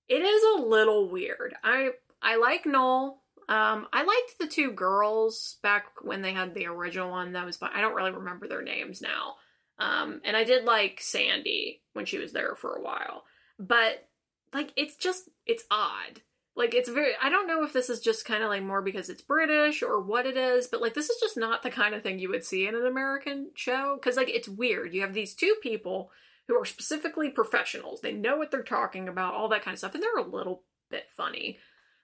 [SPEAKER 1] it is a little weird. I I like Noel. Um, I liked the two girls back when they had the original one. That was fun. I don't really remember their names now. Um, and I did like Sandi when she was there for a while. But like it's just it's odd. Like it's very I don't know if this is just kind of like more because it's British or what it is, but like this is just not the kind of thing you would see in an American show cuz like it's weird. You have these two people who are specifically professionals. They know what they're talking about, all that kind of stuff, and they're a little bit funny.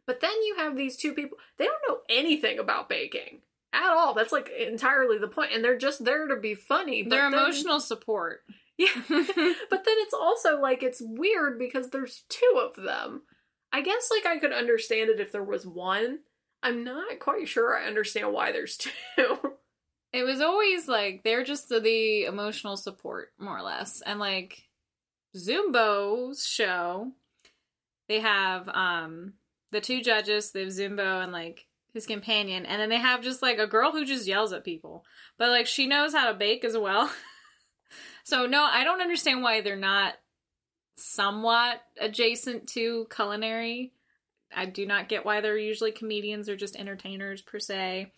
[SPEAKER 1] But then you have these two people, they don't know anything about baking at all. That's like entirely the point, and they're just there to be funny. then-
[SPEAKER 2] emotional support.
[SPEAKER 1] Yeah. but then it's also like it's weird because there's two of them. I guess like I could understand it if there was one. I'm not quite sure I understand why there's two.
[SPEAKER 2] It was always like they're just the, the emotional support, more or less. And like Zumbo's show, they have um the two judges, they have Zumbo and like his companion, and then they have just like a girl who just yells at people. But like she knows how to bake as well. so no, I don't understand why they're not somewhat adjacent to culinary. I do not get why they're usually comedians or just entertainers per se.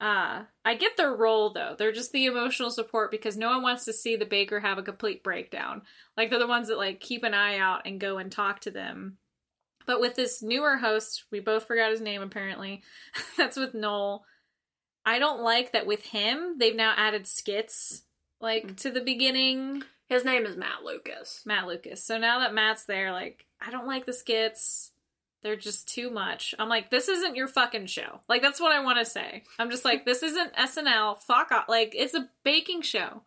[SPEAKER 2] Uh, I get their role though. They're just the emotional support because no one wants to see the baker have a complete breakdown. Like they're the ones that like keep an eye out and go and talk to them. But with this newer host, we both forgot his name apparently. That's with Noel. I don't like that with him, they've now added skits like mm. to the beginning.
[SPEAKER 1] His name is Matt Lucas.
[SPEAKER 2] Matt Lucas. So now that Matt's there, like, I don't like the skits. They're just too much. I'm like, this isn't your fucking show. Like, that's what I want to say. I'm just like, this isn't SNL. Fuck off. Like, it's a baking show.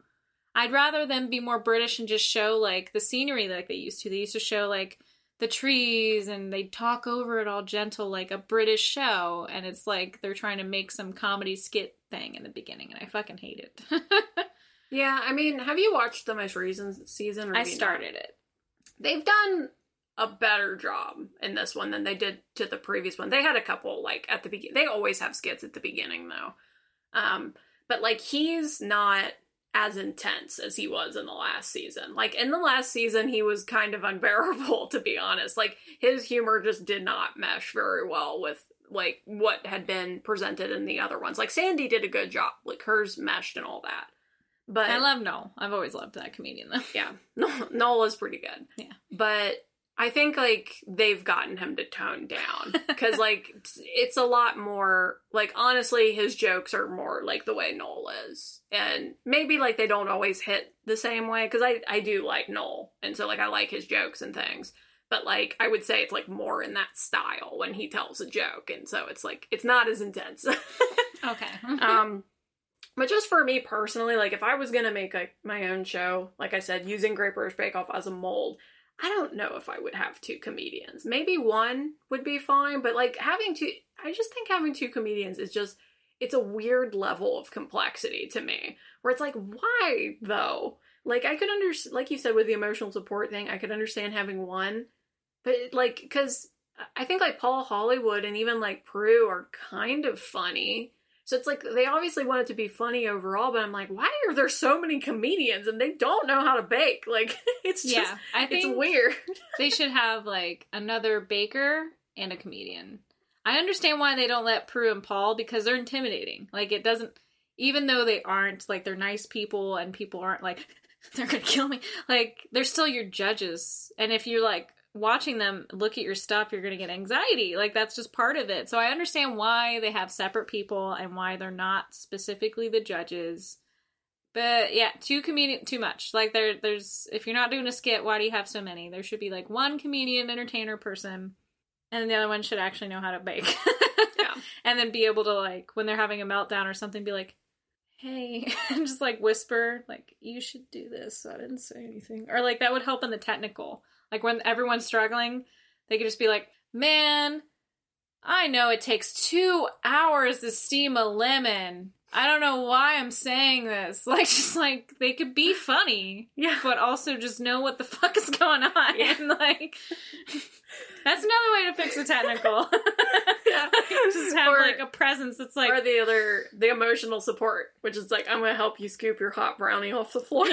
[SPEAKER 2] I'd rather them be more British and just show, like, the scenery like they used to. They used to show, like, the trees and they talk over it all gentle, like a British show. And it's like they're trying to make some comedy skit thing in the beginning. And I fucking hate it.
[SPEAKER 1] Yeah, I mean, have you watched the most recent season? Or
[SPEAKER 2] I
[SPEAKER 1] you not?
[SPEAKER 2] started it.
[SPEAKER 1] They've done a better job in this one than they did to the previous one. They had a couple like at the beginning. They always have skits at the beginning though. Um, but like he's not as intense as he was in the last season. Like in the last season, he was kind of unbearable to be honest. Like his humor just did not mesh very well with like what had been presented in the other ones. Like Sandi did a good job. Like hers meshed and all that. But
[SPEAKER 2] I love Noel. I've always loved that comedian though.
[SPEAKER 1] yeah, Noel, Noel is pretty good.
[SPEAKER 2] Yeah.
[SPEAKER 1] but I think like they've gotten him to tone down because like it's- it's a lot more like honestly his jokes are more like the way Noel is, and maybe like they don't always hit the same way because I I do like Noel, and so like I like his jokes and things. But like I would say it's like more in that style when he tells a joke, and so it's like it's not as intense.
[SPEAKER 2] Okay.
[SPEAKER 1] um but just for me personally like if i was gonna make like my own show like i said using great british bake off as a mold i don't know if i would have two comedians. Maybe one would be fine but like having two i just think having two comedians is just it's a weird level of complexity to me. Where it's like why though? Like i could understand like you said with the emotional support thing i could understand having one but like because i think like paul hollywood and even like prue are kind of funny so it's like they obviously want it to be funny overall, but I'm like, why are there so many comedians and they don't know how to bake? Like it's just
[SPEAKER 2] yeah, I
[SPEAKER 1] it's weird.
[SPEAKER 2] they should have like another baker and a comedian. I understand why they don't let Prue and Paul because they're intimidating. Like it doesn't even though they aren't like they're nice people and people aren't like they're gonna kill me. Like they're still your judges. And if you're like watching them look at your stuff, you're gonna get anxiety. Like that's just part of it. So I understand why they have separate people and why they're not specifically the judges. But yeah, two comedian too much. Like there there's if you're not doing a skit, why do you have so many? There should be like one comedian, entertainer person, and the other one should actually know how to bake.
[SPEAKER 1] Yeah.
[SPEAKER 2] And then be able to like when they're having a meltdown or something, be like, Hey and just like whisper, like, you should do this. So I didn't say anything. Or like that would help in the technical. Like when everyone's struggling, they could just be like, Man, I know it takes two hours to steam a lemon. I don't know why I'm saying this. Like, just like they could be funny,
[SPEAKER 1] Yeah.
[SPEAKER 2] but also just know what the fuck is going on.
[SPEAKER 1] Yeah.
[SPEAKER 2] And like, that's another way to fix a technical.
[SPEAKER 1] Yeah.
[SPEAKER 2] just have
[SPEAKER 1] Or-
[SPEAKER 2] like a presence that's like,
[SPEAKER 1] or the other, the emotional support, which is like, I'm gonna help you scoop your hot brownie off the floor.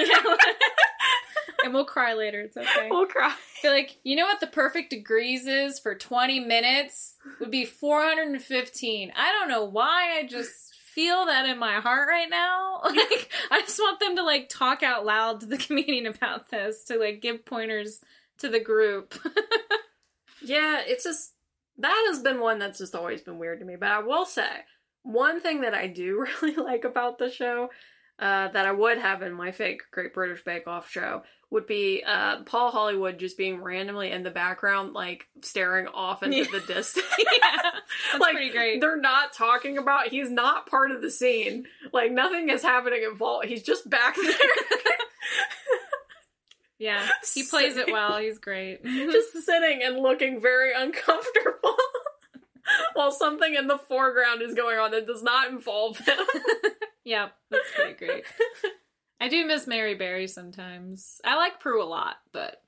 [SPEAKER 2] and we'll cry later. It's okay.
[SPEAKER 1] we'll cry.
[SPEAKER 2] feel like you know what the perfect degrees is for 20 minutes would be 415 i don't know why i just feel that in my heart right now like i just want them to like talk out loud to the comedian about this to like give pointers to the group
[SPEAKER 1] Yeah, it's just that has been one that's just always been weird to me. But I will say one thing that I do really like about the show uh, that I would have in my fake Great British Bake Off show would be uh, Paul Hollywood just being randomly in the background, like staring off into
[SPEAKER 2] Yeah.
[SPEAKER 1] the distance.
[SPEAKER 2] yeah that's
[SPEAKER 1] Like,
[SPEAKER 2] pretty great
[SPEAKER 1] They're not talking about. He's not part of the scene. Like nothing is happening involved. He's just back there.
[SPEAKER 2] yeah he plays it well he's great
[SPEAKER 1] just sitting and looking very uncomfortable while something in the foreground is going on that does not involve him.
[SPEAKER 2] Yeah that's pretty great i do miss mary berry sometimes i like prue a lot but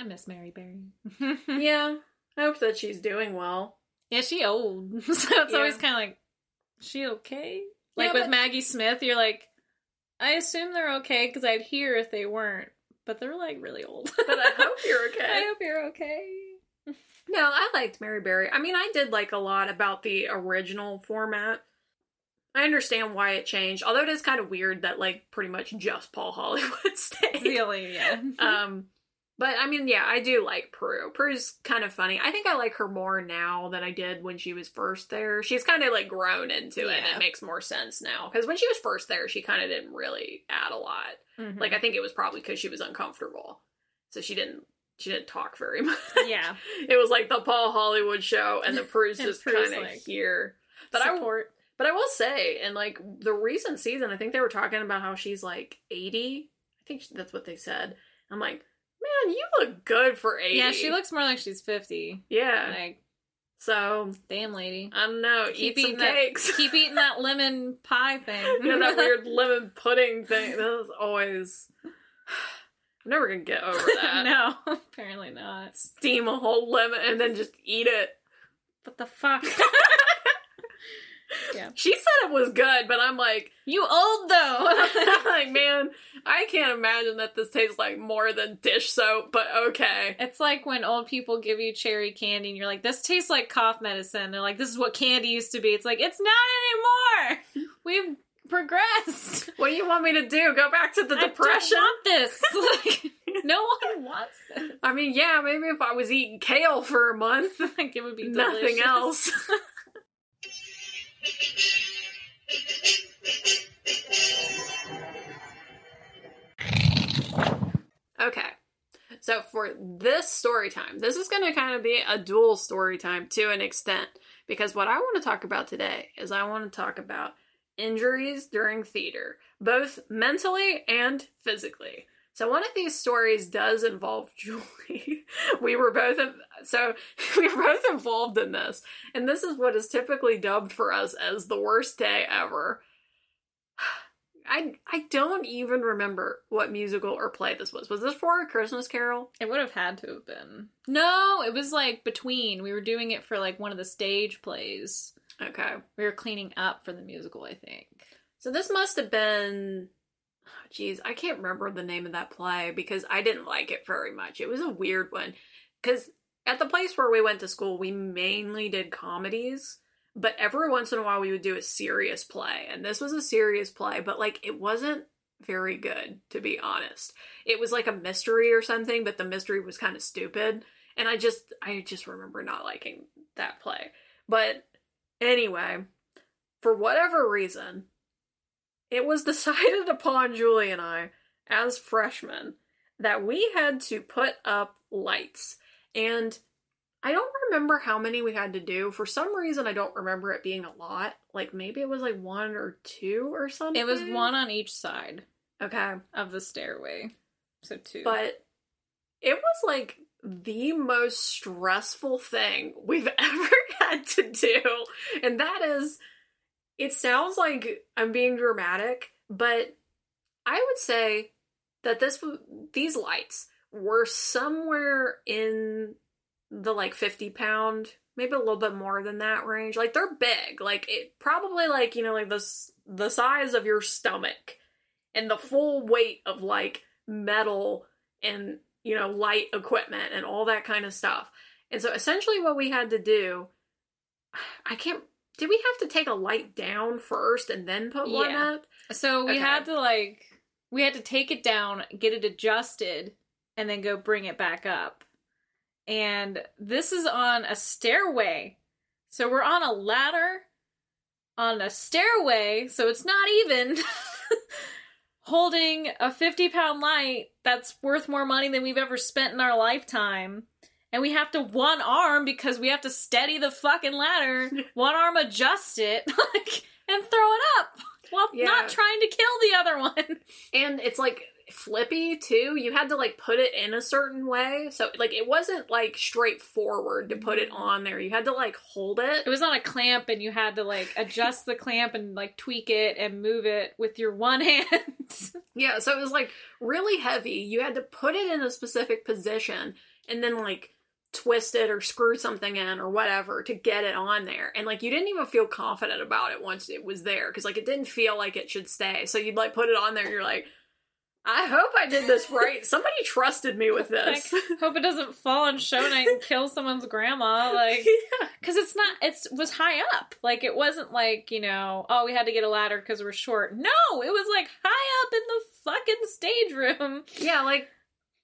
[SPEAKER 2] i miss mary berry
[SPEAKER 1] yeah, I hope that she's doing well.
[SPEAKER 2] Yeah, she old. so it's
[SPEAKER 1] Yeah.
[SPEAKER 2] always kind of like, she okay? Like
[SPEAKER 1] Yeah,
[SPEAKER 2] with
[SPEAKER 1] but-
[SPEAKER 2] Maggie Smith, you're like, I assume they're okay because I'd hear if they weren't, but they're like really old.
[SPEAKER 1] But I hope you're okay.
[SPEAKER 2] I hope you're okay.
[SPEAKER 1] No, I liked Mary Berry. I mean, I did like a lot about the original format. I understand why it changed, although it is kind of weird that like pretty much just Paul Hollywood stayed.
[SPEAKER 2] Really, yeah.
[SPEAKER 1] um but i mean yeah i do like prue prue's kind of funny i think i like her more now than i did when she was first there she's kind of like grown into it and it makes more sense now because when she was first there she kind of didn't really add a lot
[SPEAKER 2] Mhm.
[SPEAKER 1] like i think it was probably because she was uncomfortable so she didn't she didn't talk very much
[SPEAKER 2] yeah.
[SPEAKER 1] it was like the paul hollywood show and the prue's
[SPEAKER 2] And
[SPEAKER 1] just kind of
[SPEAKER 2] like,
[SPEAKER 1] here but i
[SPEAKER 2] Support.
[SPEAKER 1] But I will say, in like the recent season, I think they were talking about how she's like 80. I think that's what they said. I'm like, man, you look good for 80.
[SPEAKER 2] Yeah, she looks more like she's 50.
[SPEAKER 1] Yeah.
[SPEAKER 2] Like,
[SPEAKER 1] So,
[SPEAKER 2] damn lady.
[SPEAKER 1] I don't know.
[SPEAKER 2] Keep
[SPEAKER 1] eat some
[SPEAKER 2] eating that-
[SPEAKER 1] cakes.
[SPEAKER 2] Keep eating that lemon pie thing.
[SPEAKER 1] you know, that weird lemon pudding thing. That was always. I'm never going to get over that.
[SPEAKER 2] no, apparently not.
[SPEAKER 1] Steam a whole lemon and then just eat it.
[SPEAKER 2] What the fuck?
[SPEAKER 1] She said it was good, but I'm like,
[SPEAKER 2] you old though.
[SPEAKER 1] I'm like, man, I can't imagine that this tastes like more than dish soap, but okay.
[SPEAKER 2] It's like when old people give you cherry candy and you're like, this tastes like cough medicine. They're like, this is what candy used to be. It's like, it's not anymore. We've progressed.
[SPEAKER 1] What do you want me to do? Go back to the
[SPEAKER 2] I
[SPEAKER 1] depression?
[SPEAKER 2] don't want this. Like, no one wants this.
[SPEAKER 1] I mean, yeah, maybe if I was eating kale for a month,
[SPEAKER 2] Like, it would be
[SPEAKER 1] nothing else. Okay. So for this story time, this is going to kind of be a dual story time to an extent because what I want to talk about today is I want to talk about injuries during theater, both mentally and physically. So one of these stories does involve Julie. we were both so we were both involved in this, and this is what is typically dubbed for us as the worst day ever. I I don't even remember what musical or play this was. Was this for a Christmas Carol?
[SPEAKER 2] It would have had to have been. No, it was like between. We were doing it for like one of the stage plays.
[SPEAKER 1] Okay.
[SPEAKER 2] We were cleaning up for the musical, I think.
[SPEAKER 1] So this must have been Jeez, I can't remember the name of that play because I didn't like it very much. It was a weird one. Because at the place where we went to school, we mainly did comedies, but every once in a while we would do a serious play. And this was a serious play, but like it wasn't very good, to be honest. It was like a mystery or something, but the mystery was kind of stupid. And I just, I just remember not liking that play. But anyway, for whatever reason, it was decided upon Julie and I as freshmen that we had to put up lights. And I don't remember how many we had to do. For some reason, I don't remember it being a lot. Like maybe it was like one or two or something.
[SPEAKER 2] It was one on each side
[SPEAKER 1] Okay.
[SPEAKER 2] of the stairway. So two.
[SPEAKER 1] But it was like the most stressful thing we've ever had to do. And that is it sounds like I'm being dramatic, but I would say that this these lights were somewhere in the like 50 pound, maybe a little bit more than that range. Like they're big. Like it probably like, you know, like this the size of your stomach and the full weight of like metal and, you know, light equipment and all that kind of stuff. And so essentially what we had to do I can't did we have to take a light down first and then put one
[SPEAKER 2] Yeah.
[SPEAKER 1] up?
[SPEAKER 2] So we
[SPEAKER 1] Okay.
[SPEAKER 2] had to like we had to take it down, get it adjusted, and then go bring it back up. And this is on a stairway. So we're on a ladder on a stairway, so it's not even holding a 50 pound light that's worth more money than we've ever spent in our lifetime. And we have to one arm because we have to steady the fucking ladder, one arm adjust it, like, and throw it up while
[SPEAKER 1] Yeah.
[SPEAKER 2] not trying to kill the other one.
[SPEAKER 1] and it's like flippy too you had to like put it in a certain way so like it wasn't like straightforward to put it on there you had to like hold it
[SPEAKER 2] It was on a clamp, and you had to like adjust the clamp and like tweak it and move it with your one hand.
[SPEAKER 1] yeah so it was like really heavy you had to put it in a specific position and then like twist it or screw something in or whatever to get it on there. And like you didn't even feel confident about it once it was there because like it didn't feel like it should stay. So you'd like put it on there and you're like i hope i did this right. Somebody trusted me with
[SPEAKER 2] like,
[SPEAKER 1] this.
[SPEAKER 2] hope it doesn't fall on show night and kill someone's grandma. Like,
[SPEAKER 1] yeah.
[SPEAKER 2] because it's not it's was high up. Like it wasn't like you know oh we had to get a ladder because we're short. No it was like high up in the fucking stage room.
[SPEAKER 1] Yeah, like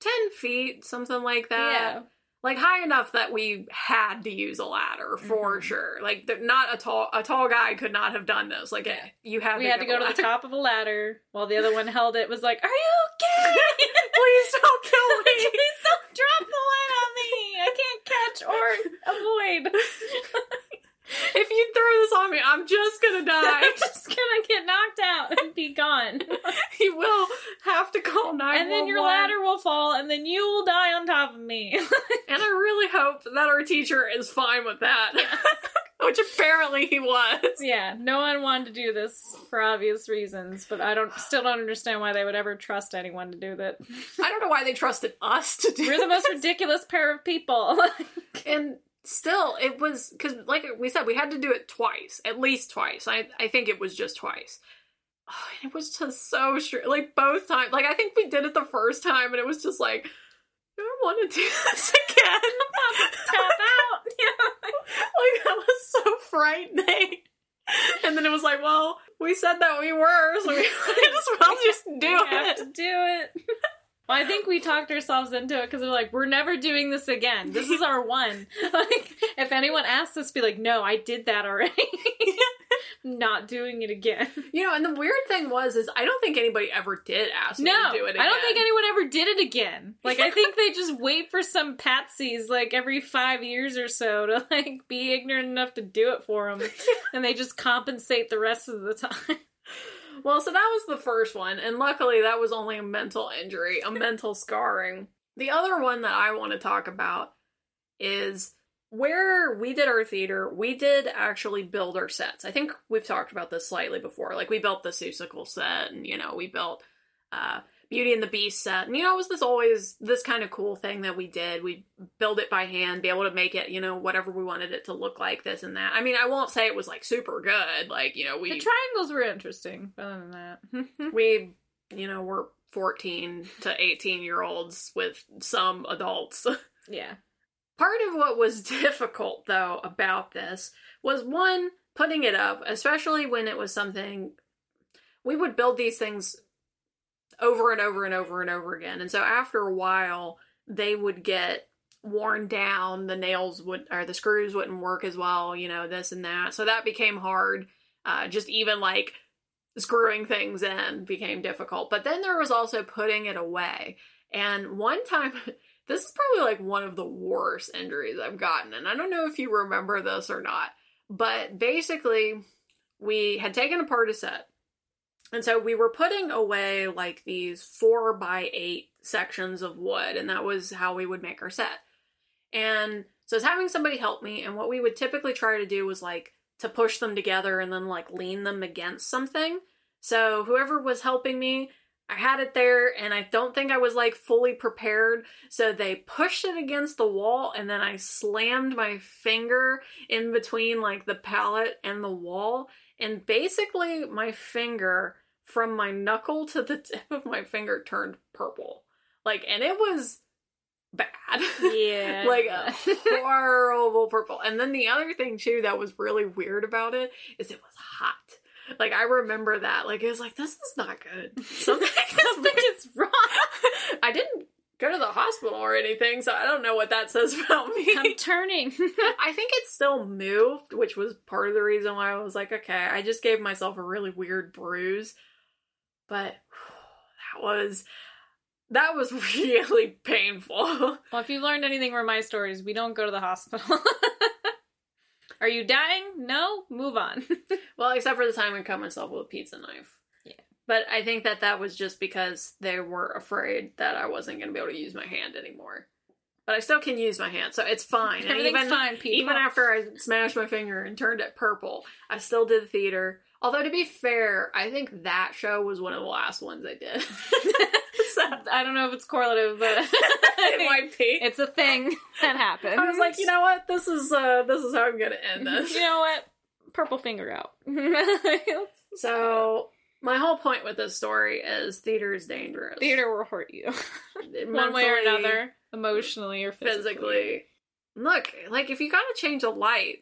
[SPEAKER 1] 10 feet, something like that.
[SPEAKER 2] yeah
[SPEAKER 1] Like high enough that we had to use a ladder for
[SPEAKER 2] Mhm.
[SPEAKER 1] sure. Like not a tall a tall guy could not have done this. Like
[SPEAKER 2] Yeah.
[SPEAKER 1] you had
[SPEAKER 2] we
[SPEAKER 1] to
[SPEAKER 2] had to go to the top of a ladder while the other one held it was like are you okay
[SPEAKER 1] Please don't kill me.
[SPEAKER 2] please don't drop the light on me i can't catch or avoid
[SPEAKER 1] if you throw this on me, I'm just gonna die.
[SPEAKER 2] i'm just gonna get knocked out and be gone
[SPEAKER 1] he will have to call 911.
[SPEAKER 2] and then your ladder will fall and then you will die on top of me
[SPEAKER 1] And I really hope that our teacher is fine with that. Which apparently he was.
[SPEAKER 2] Yeah, no one wanted to do this for obvious reasons, but I don't still don't understand why they would ever trust anyone to do that.
[SPEAKER 1] I don't know why they trusted us to do
[SPEAKER 2] We're the most ridiculous pair of people.
[SPEAKER 1] and still it was because like we said we had to do it twice at least twice i i think it was just twice oh, and it was just so str- like both times like i think we did it the first time and it was just like i want to do this again
[SPEAKER 2] Tap out. yeah.
[SPEAKER 1] like that was so frightening and then it was like well we said that we were so we might as well just do
[SPEAKER 2] We have
[SPEAKER 1] it
[SPEAKER 2] to do it. Well, I think we talked ourselves into it because we're like, we're never doing this again. This is our one. Like, if anyone asks us, be like, no, I did that already. Not doing it again.
[SPEAKER 1] you know and the weird thing was is i don't think anybody ever did ask me
[SPEAKER 2] No,
[SPEAKER 1] to do it again.
[SPEAKER 2] I don't think anyone ever did it again. Like, I think they just wait for some patsies like every five years or so to like be ignorant enough to do it for them, and they just compensate the rest of the time.
[SPEAKER 1] Well, so that was the first one, and luckily that was only a mental injury, a mental scarring. The other one that I want to talk about is where we did our theater, we did actually build our sets. I think we've talked about this slightly before. Like we built the Seussical set, and you know, we built uh Beauty and the Beast set. And you know, it was this always this kind of cool thing that we did. We build it by hand, be able to make it, you know, whatever we wanted it to look like, this and that. I mean, I won't say it was like super good. Like, you know, we
[SPEAKER 2] The triangles were interesting. Other than that,
[SPEAKER 1] we you know we're 14 to 18 year olds with some adults
[SPEAKER 2] yeah.
[SPEAKER 1] part of what was difficult though about this was one putting it up especially when it was something we would build these things over and over and over and over again. And so after a while they would get worn down. The nails would or the screws wouldn't work as well you know this and that. So that became hard. Uh, just even like screwing things in became difficult. But then there was also putting it away. And one time this is probably like one of the worst injuries I've gotten. And I don't know if you remember this or not but basically we had taken apart a set and so we were putting away like these four by eight sections of wood, and that was how we would make our set. And so I was having somebody help me, and what we would typically try to do was like to push them together and then like lean them against something. So whoever was helping me, I had it there and I don't think I was like fully prepared. So they pushed it against the wall and then I slammed my finger in between like the pallet and the wall. And basically, my finger from my knuckle to the tip of my finger turned purple. Like, and it was bad.
[SPEAKER 2] Yeah.
[SPEAKER 1] like a horrible purple. And then the other thing too that was really weird about it is it was hot. Like I remember that. Like it was like this is not good. Something,
[SPEAKER 2] Something is wrong.
[SPEAKER 1] I didn't go to the hospital or anything, so I don't know what that says about me.
[SPEAKER 2] I'm turning.
[SPEAKER 1] I think it still moved, which was part of the reason why I was like, okay, I just gave myself a really weird bruise. But that was that was really painful.
[SPEAKER 2] well, if you've learned anything from my stories, we don't go to the hospital. Are you dying? No. Move on.
[SPEAKER 1] well, except for the time I cut myself with a pizza knife.
[SPEAKER 2] Yeah.
[SPEAKER 1] But I think that that was just because they were afraid that I wasn't going to be able to use my hand anymore. But I still can use my hand, so it's fine. And
[SPEAKER 2] Everything's
[SPEAKER 1] even,
[SPEAKER 2] fine, people.
[SPEAKER 1] Even after I smashed my finger and turned it purple, I still did theater. Although to be fair, I think that show was one of the last ones I did. so
[SPEAKER 2] I don't know if it's correlative, but
[SPEAKER 1] it might be.
[SPEAKER 2] it's a thing that happened.
[SPEAKER 1] I was like, you know what? This is uh this is how I'm gonna end this.
[SPEAKER 2] you know what? Purple finger out.
[SPEAKER 1] So my whole point with this story is theater is dangerous.
[SPEAKER 2] Theater will hurt you one way or another, emotionally or physically.
[SPEAKER 1] physically. Look, like if you gotta change a light,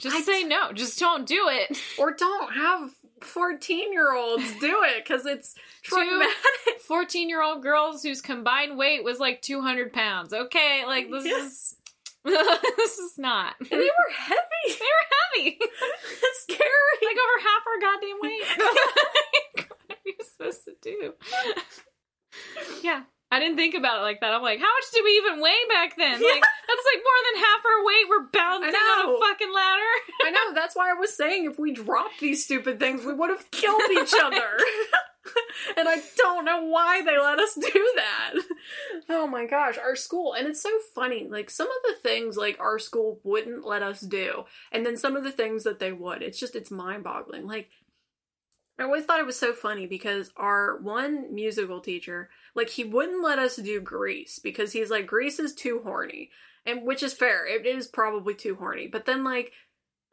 [SPEAKER 2] Just
[SPEAKER 1] I-
[SPEAKER 2] say no. Just don't do it.
[SPEAKER 1] or don't have 14 year olds do it because it's traumatic.
[SPEAKER 2] 14 year old girls whose combined weight was like 200 pounds. Okay, like this
[SPEAKER 1] Yeah.
[SPEAKER 2] is. this is not.
[SPEAKER 1] And they were heavy.
[SPEAKER 2] They were heavy.
[SPEAKER 1] It's scary.
[SPEAKER 2] like over half our goddamn weight. what are you supposed to do? yeah. I didn't think about it like that. I'm like, how much did we even weigh back then?
[SPEAKER 1] Yeah.
[SPEAKER 2] Like, that's like more than half our weight. We're bouncing on a fucking ladder.
[SPEAKER 1] I know, that's why I was saying if we dropped these stupid things, we would have killed each other. and I don't know why they let us do that. Oh my gosh, our school, and it's so funny. Like, some of the things, like, our school wouldn't let us do, and then some of the things that they would. It's just, it's mind boggling. Like, I always thought it was so funny because our one musical teacher, like, he wouldn't let us do Grease because he's like, Grease is too horny. And which is fair, it is probably too horny. But then, like,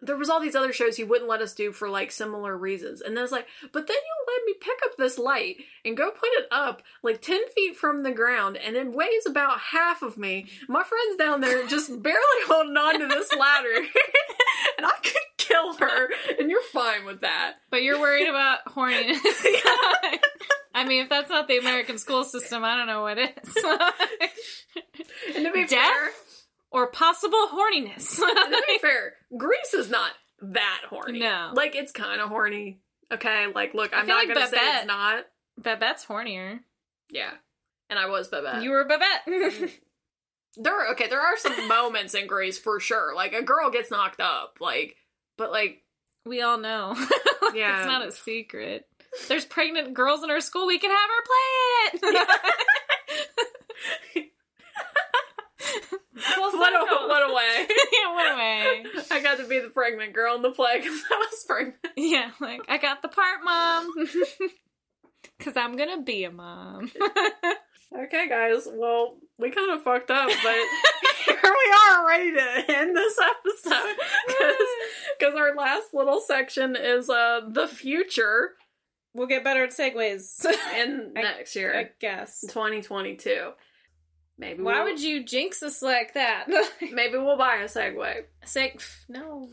[SPEAKER 1] there was all these other shows he wouldn't let us do for like similar reasons. And then it's like, but then you'll let me pick up this light and go put it up like 10 feet from the ground and it weighs about half of me. My friend's down there just barely holding on to this ladder. and I could kill her. And you're fine with that.
[SPEAKER 2] But you're worried about horniness. I mean, if that's not the American school system, I don't know what is.
[SPEAKER 1] And to be
[SPEAKER 2] Death?
[SPEAKER 1] fair,
[SPEAKER 2] or possible horniness.
[SPEAKER 1] to be fair, Grease is not that horny.
[SPEAKER 2] No.
[SPEAKER 1] Like, it's kind of horny. Okay, like, look, I'm not
[SPEAKER 2] like
[SPEAKER 1] gonna say it's not.
[SPEAKER 2] Babette's hornier.
[SPEAKER 1] Yeah. And I was Babette.
[SPEAKER 2] You were Babette.
[SPEAKER 1] There are okay, there are some moments in Grease for sure. Like a girl gets knocked up, like but like
[SPEAKER 2] we all know.
[SPEAKER 1] Yeah.
[SPEAKER 2] It's not a secret. There's pregnant girls in our school. We can have her play it. Full
[SPEAKER 1] what a what a way.
[SPEAKER 2] yeah, what a way.
[SPEAKER 1] I got to be the pregnant girl in the play because I was pregnant.
[SPEAKER 2] Yeah, like I got the part, mom. Cause I'm gonna be a mom.
[SPEAKER 1] Okay, guys. Well, we kind of fucked up, but here we are, ready to end this episode because our last little section is uh the future
[SPEAKER 2] we'll get better at segues.
[SPEAKER 1] in
[SPEAKER 2] I-
[SPEAKER 1] next year,
[SPEAKER 2] I guess.
[SPEAKER 1] 2022. Maybe
[SPEAKER 2] Why
[SPEAKER 1] we'll,
[SPEAKER 2] would you jinx us like that?
[SPEAKER 1] Maybe we'll buy a Segway.
[SPEAKER 2] Seg no.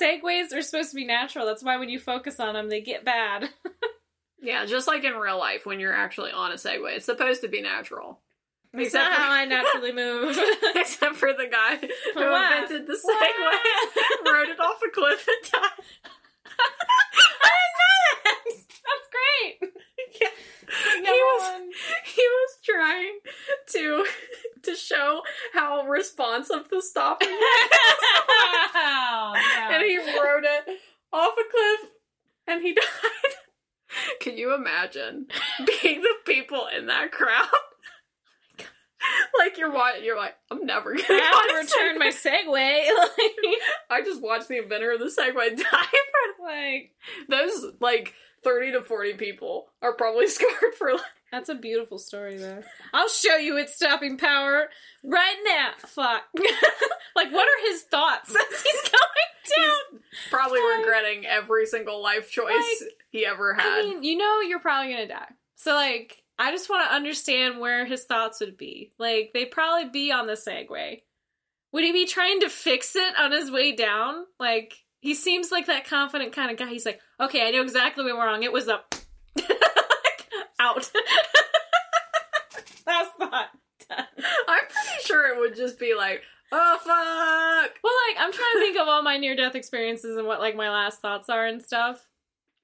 [SPEAKER 2] Segways are supposed to be natural. That's why when you focus on them, they get bad.
[SPEAKER 1] Yeah, just like in real life when you're actually on a Segway, it's supposed to be natural.
[SPEAKER 2] That's
[SPEAKER 1] Except for-
[SPEAKER 2] how I naturally move.
[SPEAKER 1] Except for the guy who
[SPEAKER 2] What?
[SPEAKER 1] invented the? Segway, rode it off a cliff and died.
[SPEAKER 2] I didn't know that. That's great.
[SPEAKER 1] Yeah. He was
[SPEAKER 2] one.
[SPEAKER 1] he was trying to to show how responsive the stopping was,
[SPEAKER 2] Wow. Yeah.
[SPEAKER 1] and he rode it off a cliff, and he died. Can you imagine being the people in that crowd? like you're watching, you're like, I'm never gonna
[SPEAKER 2] I have to
[SPEAKER 1] go on
[SPEAKER 2] return my Segway. Like,
[SPEAKER 1] I just watched the inventor of the Segway die.
[SPEAKER 2] like
[SPEAKER 1] Those like thirty to forty people are probably scarred for life.
[SPEAKER 2] that's a beautiful story though. I'll show you its stopping power right now. Fuck. like what are his thoughts as he's going down?
[SPEAKER 1] Probably
[SPEAKER 2] Like-
[SPEAKER 1] regretting every single life choice
[SPEAKER 2] Like,
[SPEAKER 1] he ever had.
[SPEAKER 2] I mean, you know you're probably gonna die. So like I just want to understand where his thoughts would be. Like they'd probably be on the Segway. Would he be trying to fix it on his way down? Like he seems like that confident kind of guy. He's like, okay, I know exactly what went wrong. It was up, out. Last thought. Done.
[SPEAKER 1] I'm pretty sure it would just be like, oh fuck.
[SPEAKER 2] Well, like I'm trying to think of all my near death experiences and what like my last thoughts are and stuff.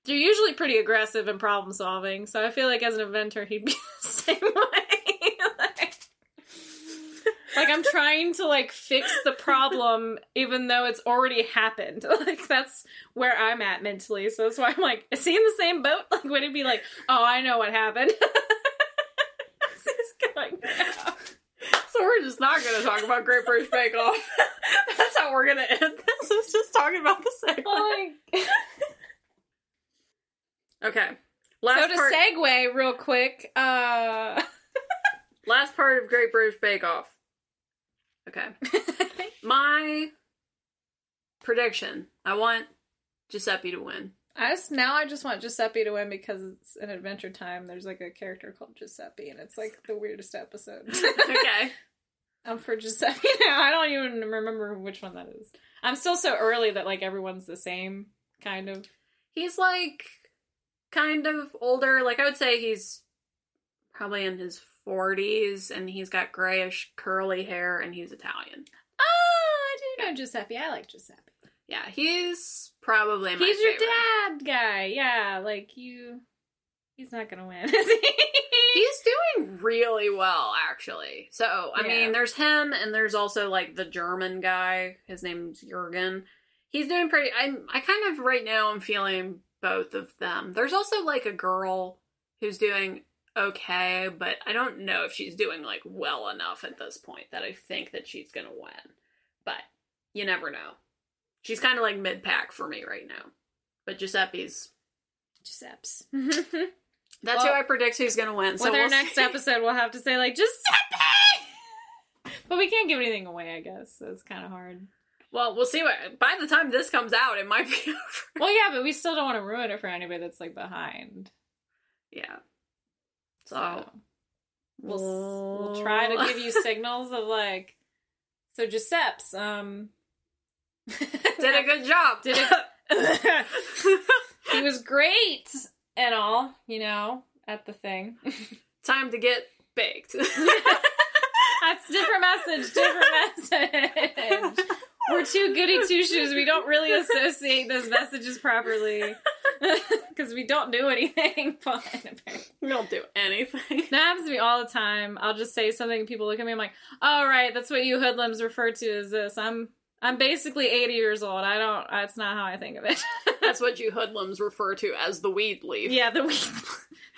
[SPEAKER 2] They're usually pretty aggressive in problem solving, so I feel like as an inventor he'd be the same way. like, like I'm trying to like fix the problem even though it's already happened. Like that's where I'm at mentally. So that's why I'm like, is he in the same boat? Like would it be like, oh I know what happened?
[SPEAKER 1] So we're just not going to talk about Great British Bake Off. That's how we're going to end this. Is just talking about the Segue.
[SPEAKER 2] Like
[SPEAKER 1] Okay. Last
[SPEAKER 2] so to
[SPEAKER 1] part.
[SPEAKER 2] segue real quick, uh
[SPEAKER 1] last part of Great British Bake Off. Okay. My prediction. I want Giuseppe to win.
[SPEAKER 2] I just now I just want Giuseppe to win because it's an Adventure Time. There's like a character called Giuseppe, and it's like the weirdest episode.
[SPEAKER 1] Okay.
[SPEAKER 2] I'm for Giuseppe now. I don't even remember which one that is. I'm still so early that like everyone's the same kind of.
[SPEAKER 1] he's like kind of older. Like I would say he's probably in his 40s and he's got grayish curly hair and he's Italian.
[SPEAKER 2] Oh, I do know Giuseppe. I like Giuseppe.
[SPEAKER 1] Yeah, he's probably my
[SPEAKER 2] He's your
[SPEAKER 1] favorite.
[SPEAKER 2] dad guy. Yeah, like you. He's not gonna win, is he?
[SPEAKER 1] He's doing really well, actually. So, I
[SPEAKER 2] Yeah.
[SPEAKER 1] mean, there's him, and there's also like the German guy. His name's Jurgen. He's doing pretty. I'm. I kind of right now. I'm feeling both of them. There's also like a girl who's doing okay, but I don't know if she's doing like well enough at this point that I think that she's gonna win. But you never know. She's kind of like mid pack for me right now. But Giuseppe's.
[SPEAKER 2] Giuseppe's.
[SPEAKER 1] That's
[SPEAKER 2] Well,
[SPEAKER 1] who I predict who's gonna win. So
[SPEAKER 2] With our
[SPEAKER 1] we'll
[SPEAKER 2] next
[SPEAKER 1] see.
[SPEAKER 2] episode, we'll have to say like Giuseppe. But we can't give anything away, I guess. So it's kind of hard.
[SPEAKER 1] Well, we'll see what. By the time this comes out, it might be over.
[SPEAKER 2] Well, yeah, but we still don't want to ruin it for anybody that's like behind.
[SPEAKER 1] Yeah. So
[SPEAKER 2] So we'll we'll try to give you signals of like. So Giuseppe's um
[SPEAKER 1] did a good job.
[SPEAKER 2] did it. he was great and all, you know, at the thing.
[SPEAKER 1] Time to get baked.
[SPEAKER 2] That's different message, different message. We're too goody two shoes. We don't really associate those messages properly because we don't do anything fun.
[SPEAKER 1] We don't do anything.
[SPEAKER 2] That happens to me all the time. I'll just say something, and people look at me. I'm like, "Oh, right, that's what you hoodlums refer to as this." I'm I'm basically 80 years old. I don't. That's not how I think of it.
[SPEAKER 1] That's what you hoodlums refer to as the weed leaf.
[SPEAKER 2] yeah, the weed,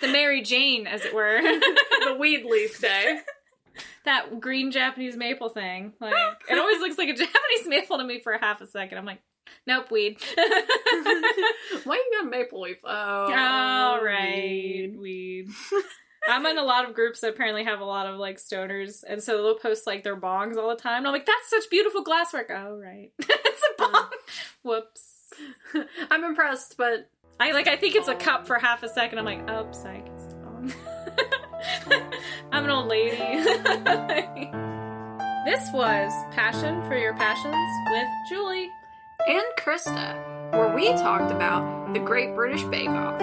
[SPEAKER 2] the Mary Jane, as it were.
[SPEAKER 1] the weed leaf day.
[SPEAKER 2] That green Japanese maple thing. Like it always looks like a Japanese maple to me for a half a second. I'm like, nope, weed.
[SPEAKER 1] Why you got maple leaf? Oh,
[SPEAKER 2] All right,
[SPEAKER 1] weed.
[SPEAKER 2] weed. I'm in a lot of groups that apparently have a lot of like stoners, and so they'll post like their bongs all the time. And I'm like, that's such beautiful glasswork. Oh right, it's a uh. bong. Whoops.
[SPEAKER 1] I'm impressed, but
[SPEAKER 2] I like. I think it's a cup oh. for half a second. I'm like, oh, it's a bong. I'm an old lady. this was Passion for Your Passions with Julie.
[SPEAKER 1] and Krista, where we talked about the Great British Bake Off.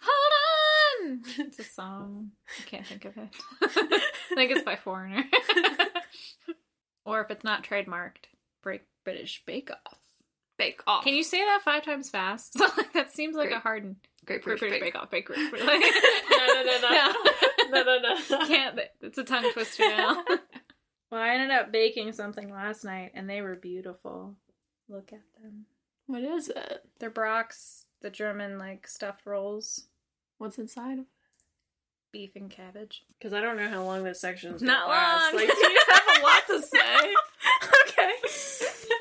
[SPEAKER 2] Hold on! It's a song. I can't think of it. I think it's by Foreigner. or if it's not trademarked, Break British Bake Off.
[SPEAKER 1] Bake Off.
[SPEAKER 2] Can you say that five times fast? that seems like
[SPEAKER 1] Great-
[SPEAKER 2] a hard.
[SPEAKER 1] Great
[SPEAKER 2] British,
[SPEAKER 1] British
[SPEAKER 2] Bake
[SPEAKER 1] Bake
[SPEAKER 2] Off. Bake British.
[SPEAKER 1] no, no, no, no. no, no, no.
[SPEAKER 2] Can't. It's a tongue twister now. well, I ended up baking something last night, and they were beautiful. Look at them.
[SPEAKER 1] What is it?
[SPEAKER 2] They're Bierocks, the German like stuffed rolls,
[SPEAKER 1] What's inside of
[SPEAKER 2] beef and cabbage.
[SPEAKER 1] Because I don't know how long this section is
[SPEAKER 2] Not
[SPEAKER 1] gonna last.
[SPEAKER 2] long.
[SPEAKER 1] Like, do you have a lot to say? okay.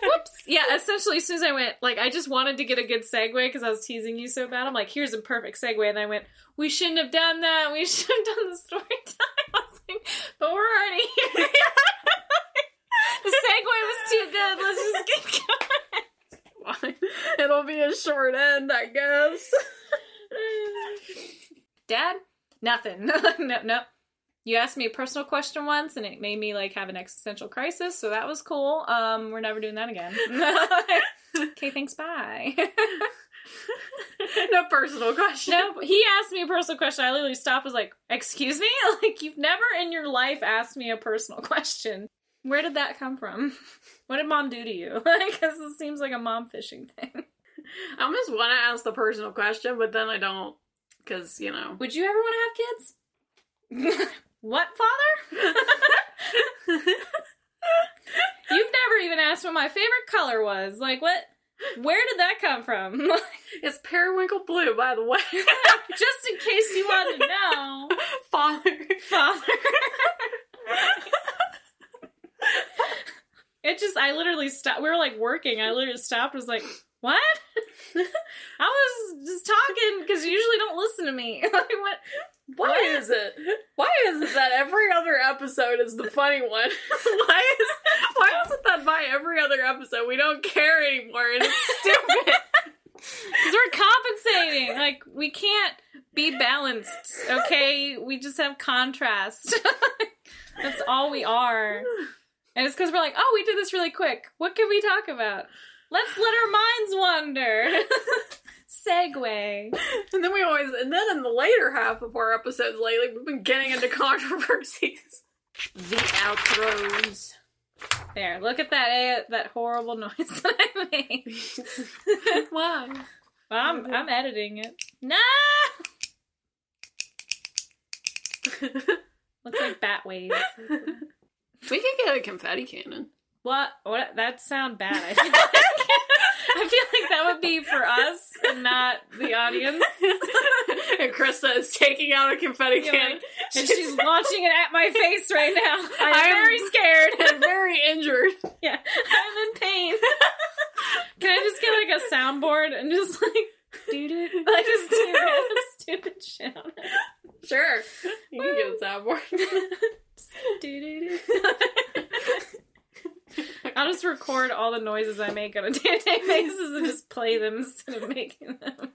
[SPEAKER 2] Whoops. Yeah, essentially, as soon as I went, like, I just wanted to get a good segue because I was teasing you so bad. I'm like, here's a perfect segue. And I went, we shouldn't have done that. We should have done the story time. I was like, but we're already here. the segue was too good. Let's just get going.
[SPEAKER 1] It'll be a short end, I guess.
[SPEAKER 2] Dad? Nothing. no, no. You asked me a personal question once and it made me like have an existential crisis, so that was cool. Um, we're never doing that again. okay, thanks, bye.
[SPEAKER 1] no personal question.
[SPEAKER 2] no, he asked me a personal question. I literally stopped was like, excuse me? Like you've never in your life asked me a personal question. Where did that come from? What did mom do to you? Because it seems like a mom fishing thing.
[SPEAKER 1] I almost want to ask the personal question, but then I don't. Because, you know.
[SPEAKER 2] Would you ever want to have kids? what, father? You've never even asked what my favorite color was. Like, what? Where did that come from?
[SPEAKER 1] It's periwinkle blue, by the way.
[SPEAKER 2] Just in case you wanted to know,
[SPEAKER 1] Father.
[SPEAKER 2] father. it just, I literally stopped. We were like working. I literally stopped. Was like, what? I was just talking because you usually don't listen to me. like, what?
[SPEAKER 1] Why is it? Why is it that every other episode is the funny one? why is why is it that by every other episode we don't care anymore and it's stupid?
[SPEAKER 2] Because we're compensating. Like, we can't be balanced, okay? We just have contrast. That's all we are. And it's because we're like, oh, we did this really quick. What can we talk about? Let's let our minds wander. Segue.
[SPEAKER 1] And then we always and then in the later half of our episodes lately we've been getting into controversies. The outros.
[SPEAKER 2] There, look at that that horrible noise that I made.
[SPEAKER 1] Why?
[SPEAKER 2] I'm, mm-hmm. I'm editing it. No! Looks like bat waves.
[SPEAKER 1] We could get a confetti cannon.
[SPEAKER 2] What? What? That sound bad. I feel, like, I feel like that would be for us and not the audience.
[SPEAKER 1] and Krista is taking out a confetti cannon.
[SPEAKER 2] And she's launching it at my face right now. I'm
[SPEAKER 1] I'm-
[SPEAKER 2] very scared.
[SPEAKER 1] and very injured.
[SPEAKER 2] yeah, I'm in pain. Can I just get like a soundboard and just like do it? Like just do stupid shit on it.
[SPEAKER 1] Sure. You can get a soundboard.
[SPEAKER 2] do do Do I'll just record all the noises I make on a day-to-day basis and just play them instead of making them.